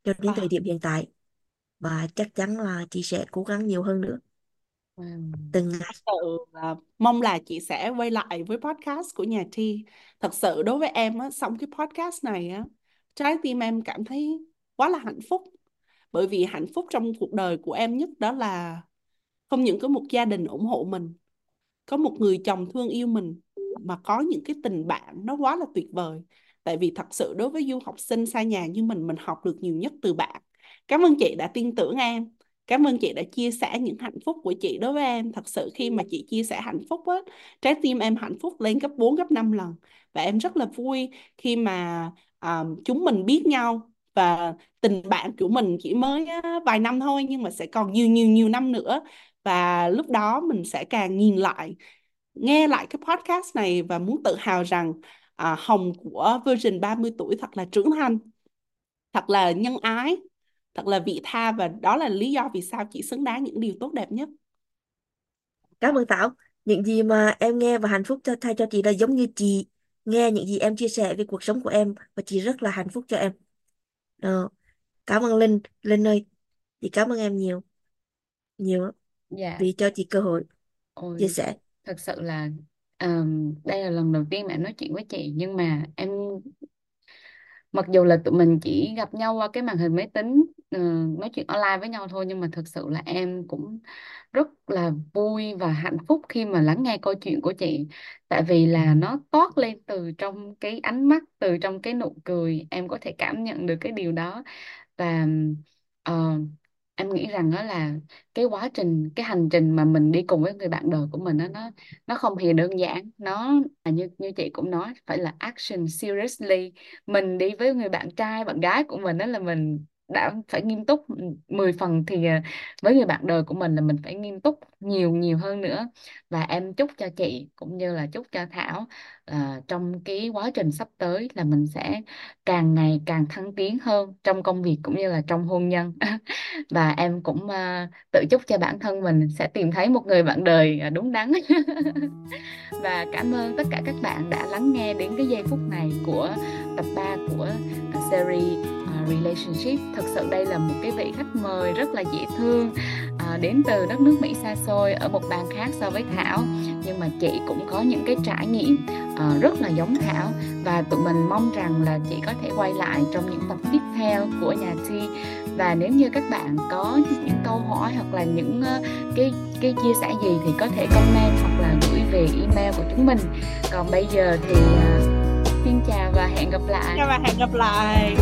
cho đến thời à, điểm hiện tại. Và chắc chắn là chị sẽ cố gắng nhiều hơn nữa. Từng ngày. thật sự là mong là chị sẽ quay lại với podcast của nhà Thi. Thật sự đối với em á xong cái podcast này á trái tim em cảm thấy quá là hạnh phúc. Bởi vì hạnh phúc trong cuộc đời của em nhất đó là không những có một gia đình ủng hộ mình có một người chồng thương yêu mình mà có những cái tình bạn nó quá là tuyệt vời. Tại vì thật sự đối với du học sinh xa nhà như mình mình học được nhiều nhất từ bạn. Cảm ơn chị đã tin tưởng em. Cảm ơn chị đã chia sẻ những hạnh phúc của chị đối với em. Thật sự khi mà chị chia sẻ hạnh phúc á trái tim em hạnh phúc lên gấp 4 gấp 5 lần. Và em rất là vui khi mà um, chúng mình biết nhau. Và tình bạn của mình chỉ mới á, vài năm thôi nhưng mà sẽ còn nhiều nhiều nhiều năm nữa. Và lúc đó mình sẽ càng nhìn lại nghe lại cái podcast này và muốn tự hào rằng à, Hồng của version 30 tuổi thật là trưởng thành thật là nhân ái thật là vị tha và đó là lý do vì sao chị xứng đáng những điều tốt đẹp nhất. Cảm ơn Thảo. Những gì mà em nghe và hạnh phúc cho thay cho chị là giống như chị nghe những gì em chia sẻ về cuộc sống của em và chị rất là hạnh phúc cho em. Ờ, cảm ơn Linh. Linh ơi chị cảm ơn em nhiều nhiều lắm Dạ, vì cho chị cơ hội chia ôi sẻ thật sự là ờm, đây là lần đầu tiên mà em nói chuyện với chị nhưng mà em mặc dù là tụi mình chỉ gặp nhau qua cái màn hình máy tính ờ, nói chuyện online với nhau thôi nhưng mà thực sự là em cũng rất là vui và hạnh phúc khi mà lắng nghe câu chuyện của chị. Tại vì là nó toát lên từ trong cái ánh mắt từ trong cái nụ cười em có thể cảm nhận được cái điều đó. Và ờ, em nghĩ rằng đó là cái quá trình cái hành trình mà mình đi cùng với người bạn đời của mình đó, nó nó không hề đơn giản. Nó là như như chị cũng nói phải là action seriously. Mình đi với người bạn trai bạn gái của mình đó là mình đã phải nghiêm túc ừ, 10 phần thì ờ, với người bạn đời của mình là mình phải nghiêm túc nhiều nhiều hơn nữa. Và em chúc cho chị cũng như là chúc cho Thảo à, trong cái quá trình sắp tới là mình sẽ càng ngày càng thăng tiến hơn trong công việc cũng như là trong hôn nhân. Và em cũng à, tự chúc cho bản thân mình sẽ tìm thấy một người bạn đời đúng đắn. Và cảm ơn tất cả các bạn đã lắng nghe đến cái giây phút này của tập 3 của series relationship. Thực sự đây là một cái vị khách mời rất là dễ thương à, đến từ đất nước Mỹ xa xôi ở một bang khác so với Thảo. Nhưng mà chị cũng có những cái trải nghiệm à, rất là giống Thảo. Và tụi mình mong rằng là chị có thể quay lại trong những tập tiếp theo của nhà Thi và nếu như các bạn có những câu hỏi hoặc là những uh, cái cái chia sẻ gì thì có thể comment hoặc là gửi về email của chúng mình. Còn bây giờ thì uh, xin chào và hẹn gặp lại. Chào và hẹn gặp lại.